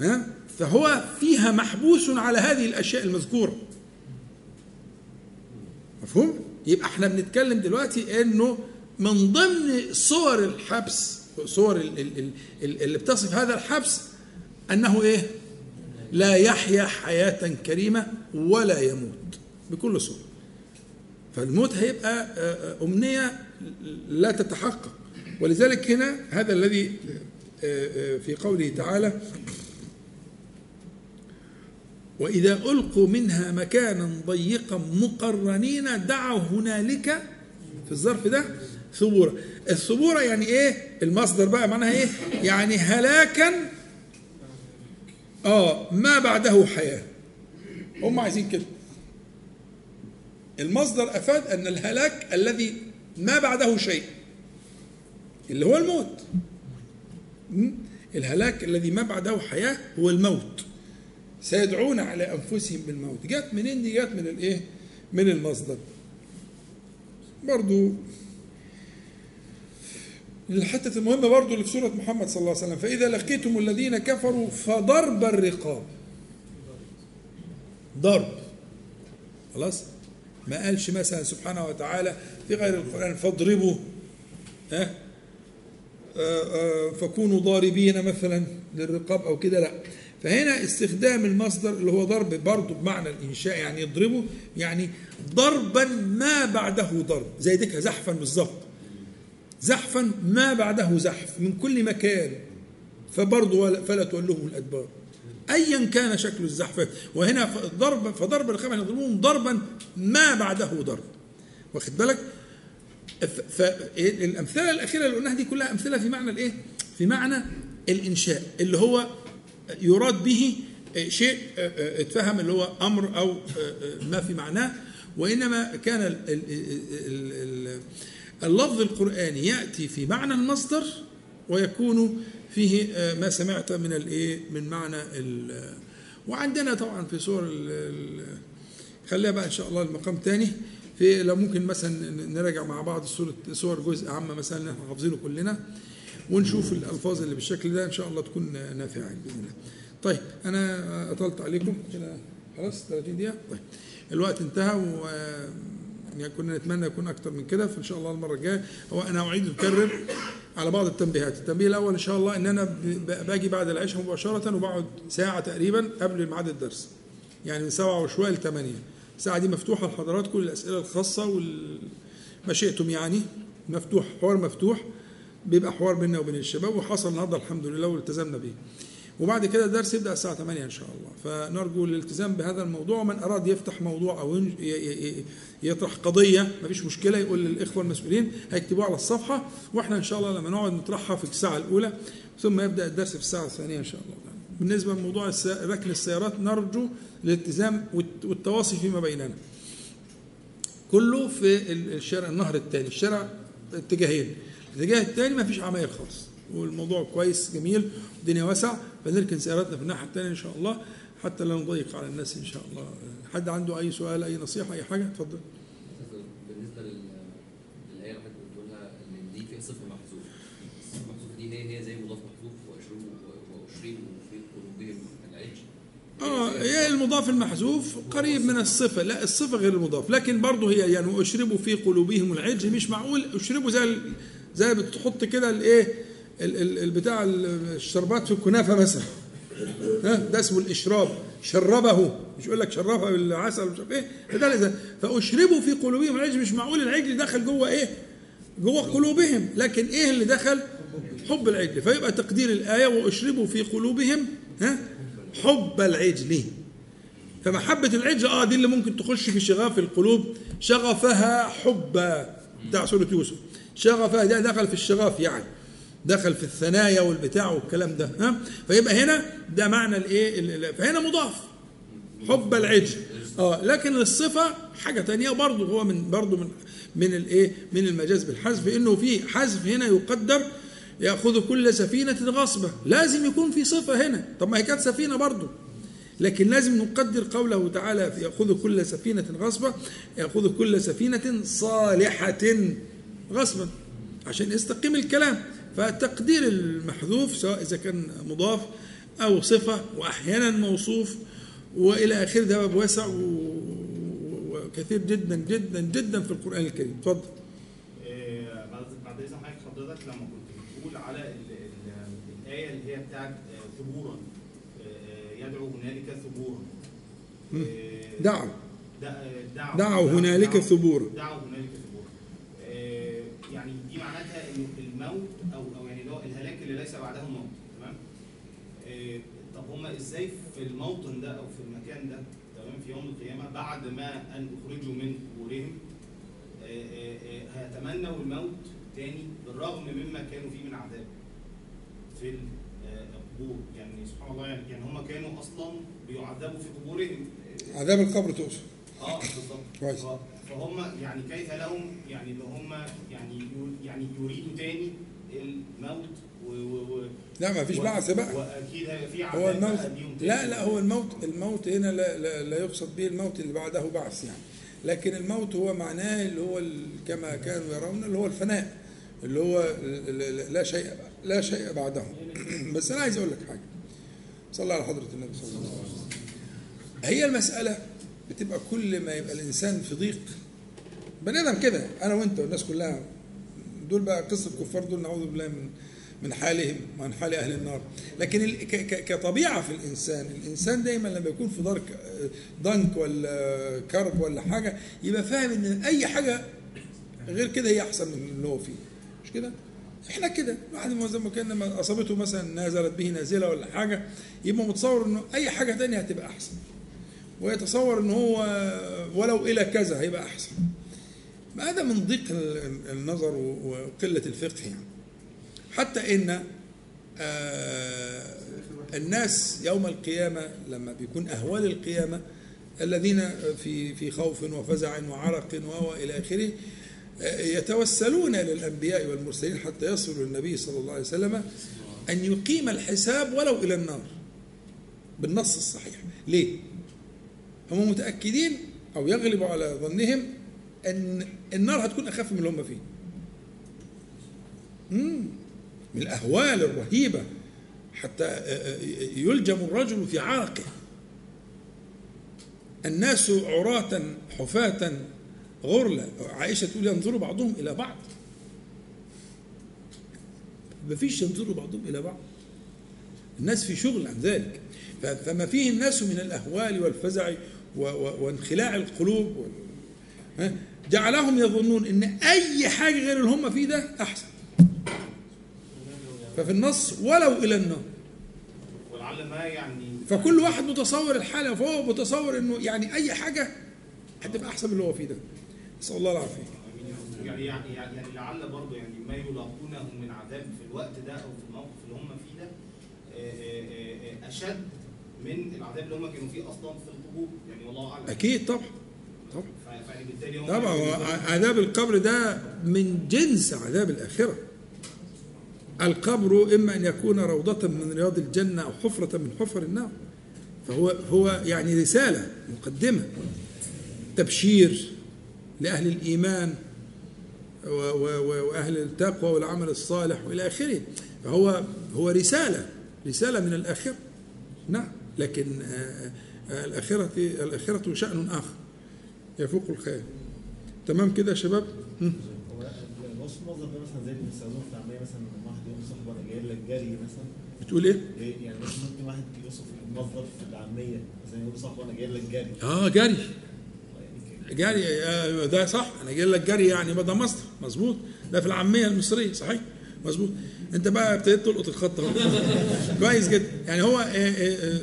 ها فهو فيها محبوس على هذه الأشياء المذكورة مفهوم؟ يبقى إحنا بنتكلم دلوقتي إنه من ضمن صور الحبس صور ال- ال- ال- اللي بتصف هذا الحبس أنه إيه؟ لا يحيا حياة كريمة ولا يموت بكل صورة فالموت هيبقى آه، آه، أمنية لا تتحقق ولذلك هنا هذا الذي آه، في قوله تعالى وإذا ألقوا منها مكانا ضيقا مقرنين دعوا هنالك في الظرف ده ثبورا الثبورة يعني إيه؟ المصدر بقى معناها إيه؟ يعني هلاكا. آه ما بعده حياة. هم عايزين كده. المصدر أفاد أن الهلاك الذي ما بعده شيء اللي هو الموت? الهلاك الذي ما بعده حياة هو الموت. سيدعون على أنفسهم بالموت. جت منين دي؟ جت من الإيه؟ من المصدر. برضو الحتة المهمة برضو اللي في سورة محمد صلى الله عليه وسلم. فإذا لقيتم الذين كفروا فضرب الرقاب. ضرب. خلاص؟ ما قالش مثلا سبحانه وتعالى في غير القرآن فاضربوا. ها؟ آه، آه، فكونوا ضاربين مثلا للرقاب أو كده لا. فهنا استخدام المصدر اللي هو ضرب برضه بمعنى الإنشاء يعني يضربه يعني ضربا ما بعده ضرب زي ديك زحفا بالظبط. زحفا ما بعده زحف من كل مكان فبرضه فلا تولهم الأدبار. ايا كان شكل الزحف وهنا ضرب فضرب يعني يضربون ضربا ما بعده ضرب. واخد بالك؟ فالامثله الأخيرة اللي قلناها دي كلها أمثلة في معنى الإيه؟ في معنى الإنشاء اللي هو يراد به شيء اتفهم اللي هو أمر أو ما في معناه وإنما كان ال- ال- ال- ال- اللفظ القرآني يأتي في معنى المصدر ويكون فيه ما سمعت من الايه؟ من معنى وعندنا طبعا في سور خليها بقى إن شاء الله المقام تاني في لو ممكن مثلا نراجع مع بعض صورة صور جزء عامة مثلا إحنا حافظينه كلنا ونشوف الألفاظ اللي بالشكل ده إن شاء الله تكون نافعة بإذن الله. طيب أنا أطلت عليكم كده خلاص 30 دقيقة؟ طيب الوقت انتهى و يعني كنا نتمنى يكون أكتر من كده فإن شاء الله المرة الجاية. هو أنا أعيد أكرر على بعض التنبيهات، التنبيه الأول إن شاء الله إن أنا باجي بعد العشاء مباشرة وبقعد ساعة تقريبا قبل ميعاد الدرس. يعني من سبعة وشوية لثمانية الساعة دي مفتوحة لحضراتكم الأسئلة الخاصة وال ما شئتم يعني. مفتوح حوار مفتوح. بيبقى حوار بيننا وبين الشباب وحصل النهارده الحمد لله والتزمنا به وبعد كده الدرس يبدأ الساعة 8 إن شاء الله. فنرجو الالتزام بهذا الموضوع ومن أراد يفتح موضوع أو يطرح قضية مفيش مشكلة يقول للإخوة المسؤولين هيكتبوها على الصفحة وإحنا إن شاء الله لما نقعد نطرحها في الساعة الأولى ثم يبدأ الدرس في الساعة الثانية إن شاء الله. بالنسبة لموضوع ركن السيارات نرجو الالتزام والت- والتواصي فيما بيننا. كله في ال- الشارع النهر الثاني الشارع اتجاهين. الاتجاه الثاني ما فيش عماير خالص. والموضوع كويس جميل والدنيا واسع فنركن سياراتنا في الناحية الثانية إن شاء الله حتى لا نضيق على الناس إن شاء الله. حد عنده أي سؤال أي نصيحة أي حاجة؟ اتفضل. بالنسبة لل- للآية اللي حضرتك بتقولها إن دي فيها صفه محذوف. دي هي هي زي مضاف محذوف قلوبهم العج آه هي المضاف المحذوف قريب من الصفه لا الصفه غير المضاف. لكن برضه هي يعني واشربوا في قلوبهم العجل مش معقول. أشربوا زي زي بتحط كده الايه ال- ال- البتاع ال- الشربات في الكنافة مثلا. ها ده اسمه الإشراب. شربه. مش يقول لك شربها بالعسل مش عارف إيه. ده فأشربوا في قلوبهم. العجل مش معقول العجل دخل جوه إيه؟ جوه قلوبهم. لكن إيه اللي دخل؟ حب العجل. فيبقى تقدير الآية وأشربوا في قلوبهم ها حب العجل. فمحبة العجل آه دي اللي ممكن تخش في شغاف القلوب. شغفها حبا بتاع سورة يوسف. شغفها ده دخل في الشغاف يعني دخل في الثنايا والبتاع والكلام ده ها؟ فيبقى هنا ده معنى الإيه؟ ال- ال- فهنا مضاف حب العجل. آه لكن الصفة حاجة تانية برضه هو من برضه من من الإيه؟ من المجاز بالحذف إنه في حذف هنا يقدر يأخذ كل سفينة غصبه لازم يكون في صفة هنا. طب ما هي كانت سفينة برضه لكن لازم نقدر قوله تعالى يأخذ كل سفينة غصبه يأخذ كل سفينة صالحة. غصبا عشان يستقيم الكلام. فتقدير المحذوف سواء إذا كان مضاف أو صفة واحيانا موصوف وإلى آخره ده باب واسع وكثير جدا جدا جدا في القرآن الكريم. اتفضل. آه، بعد اذن حضرتك حضرتك لما كنت بتقول على ال- ال- الآية اللي هي بتاعت ثبورا يدعو هنالك ثبورا دعوا دع- دعوا هنالك ثبورا. دعوا هنالك ثبورا. يعني دي معناتها انه الموت أو أو يعني اللي هو الهلاك اللي ليس بعده موت تمام؟ آه، طب هم إزاي في الموطن ده أو في المكان ده تمام؟ في يوم القيامة بعد ما أن أخرجوا من قبورهم آه، آه، هيتمنوا الموت تاني بالرغم مما كانوا فيه من عذاب في القبور. يعني سبحان الله يعني يعني هم كانوا أصلا بيعذبوا في قبورهم. عذاب القبر تقصد؟ آه بالظبط. كويس. فهم يعني كيف لهم يعني ان هم يعني يعني يريدوا تاني الموت و و لا ما فيش بعث بقى. وأكيد في هو الموت. لا لا هو الموت الموت هنا لا, لا, لا يقصد به الموت اللي بعده بعث يعني. لكن الموت هو معناه اللي هو كما كانوا يرون اللي هو الفناء اللي هو لا شيء لا شيء بعده. [CLEARS THROAT] بس أنا عايز أقول لك حاجة. صلى على حضرة النبي صلى الله عليه وسلم. هي المسألة بتبقى كل ما يبقى الإنسان في ضيق بني آدم كده أنا وأنت والناس كلها. دول بقى قصة الكفار دول نعوذ بالله من من حالهم وعن حال أهل النار. لكن كطبيعة في الإنسان الإنسان دايما لما يكون في ضرك ضنك ولا كرب ولا حاجة يبقى فاهم إن أي حاجة غير كده هي أحسن من اللي هو فيه. مش كده؟ إحنا كده. زي ما كان لما أصابته مثلا نزلت به نازلة ولا حاجة يبقى متصور إنه أي حاجة تانية هتبقى أحسن. ويتصور إن هو ولو إلى كذا هيبقى أحسن. هذا من ضيق ال- النظر وقلة الفقه يعني. حتى إن آه، الناس يوم القيامة لما بيكون أهوال القيامة الذين في في خوف وفزع وعرق و إلى آخره آه، يتوسلون للأنبياء والمرسلين حتى يصلوا للنبي صلى الله عليه وسلم أن يقيم الحساب ولو إلى النار. بالنص الصحيح. ليه؟ هم متأكدين أو يغلب على ظنهم أن النار هتكون أخف من اللي هم فيه. مم. من الأهوال الرهيبة حتى يلجم الرجل في عرقه. الناس عراة حفاة غرلا. عائشة تقول ينظر بعضهم إلى بعض. ما فيش ينظر بعضهم إلى بعض. الناس في شغل عن ذلك. فما فيه الناس من الأهوال والفزع وانخلاع القلوب؟ جعلهم يظنون إن أي حاجة غير اللي هم فيه ده أحسن. ففي النص ولو إلى النار. ولعل ما يعني فكل واحد متصور الحالة فهو متصور إنه يعني أي حاجة هتبقى أحسن من اللي هو فيه ده. نسأل الله العافية. يعني يعني يعني يعني لعل برضه يعني ما يلاقونه من عذاب في الوقت ده أو في الموقف اللي هم فيه ده آه، آه، آه، أشد من العذاب اللي هم كانوا فيه أصلا في القبور. يعني والله أعلم. أكيد طبعا. هم طبعا عذاب القبر ده من جنس عذاب الآخرة. القبر إما أن يكون روضة من رياض الجنة أو حفرة من حفر النار. فهو هو يعني رسالة مقدمة تبشير لأهل الإيمان وأهل التقوى والعمل الصالح وإلى آخره. فهو هو رسالة رسالة من الآخرة. نعم لكن آه، آه، الآخرة الآخرة شأن آخر. يفوق الخيال. تمام كده يا شباب؟ المصدر ده مثلا زي في مثلا لما واحد صاحبه أنا جاي لك جري مثلا بتقول إيه؟ يعني ممكن واحد يوصف المصدر في العاميه مثلا يقول صاحبه أنا جاي لك جري آه جري. جري آه، ده صح. أنا جاي لك جري يعني ده مصدر مظبوط. ده في العامية المصرية صحيح؟ مظبوط. أنت بقى ابتديت تلقط الخط [LAUGHS] كويس جدا. يعني هو آه، آه،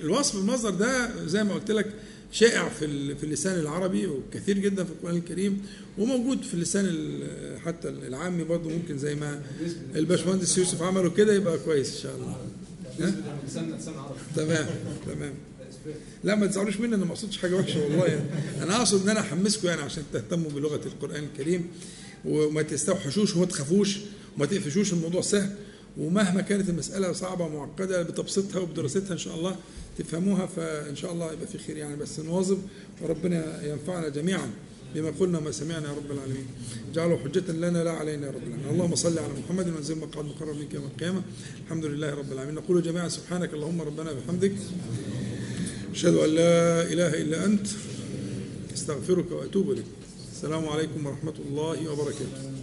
الوصف المصدر ده زي ما قلت لك شائع في في اللسان العربي وكثير جدا في القرآن الكريم وموجود في اللسان ال- حتى العامي برضه ممكن زي ما الباشمهندس يوسف عمله كده يبقى كويس إن شاء الله. تمام تمام. لا ما تزعلوش مني أنا ما أقصدش حاجة وحشة والله يعني. أنا أقصد إن أنا أحمسكم يعني عشان تهتموا بلغة القرآن الكريم وما تستوحشوش وما تخافوش وما تقفشوش الموضوع سهل. ومهما كانت المسألة صعبة ومعقدة بتبسيطها وبدراستها إن شاء الله تفهموها فإن شاء الله يبقى في خير يعني. بس نواظب وربنا ينفعنا جميعا بما قلنا وما سمعنا يا رب العالمين. اجعله حجة لنا لا علينا يا رب العالمين. اللهم صل على محمد وانزل مقعد مقرب منك يوم القيامة. الحمد لله رب العالمين. نقول جميعا سبحانك اللهم ربنا بحمدك. أشهد أن لا إله إلا أنت. أستغفرك وأتوب إليك. السلام عليكم ورحمة الله وبركاته.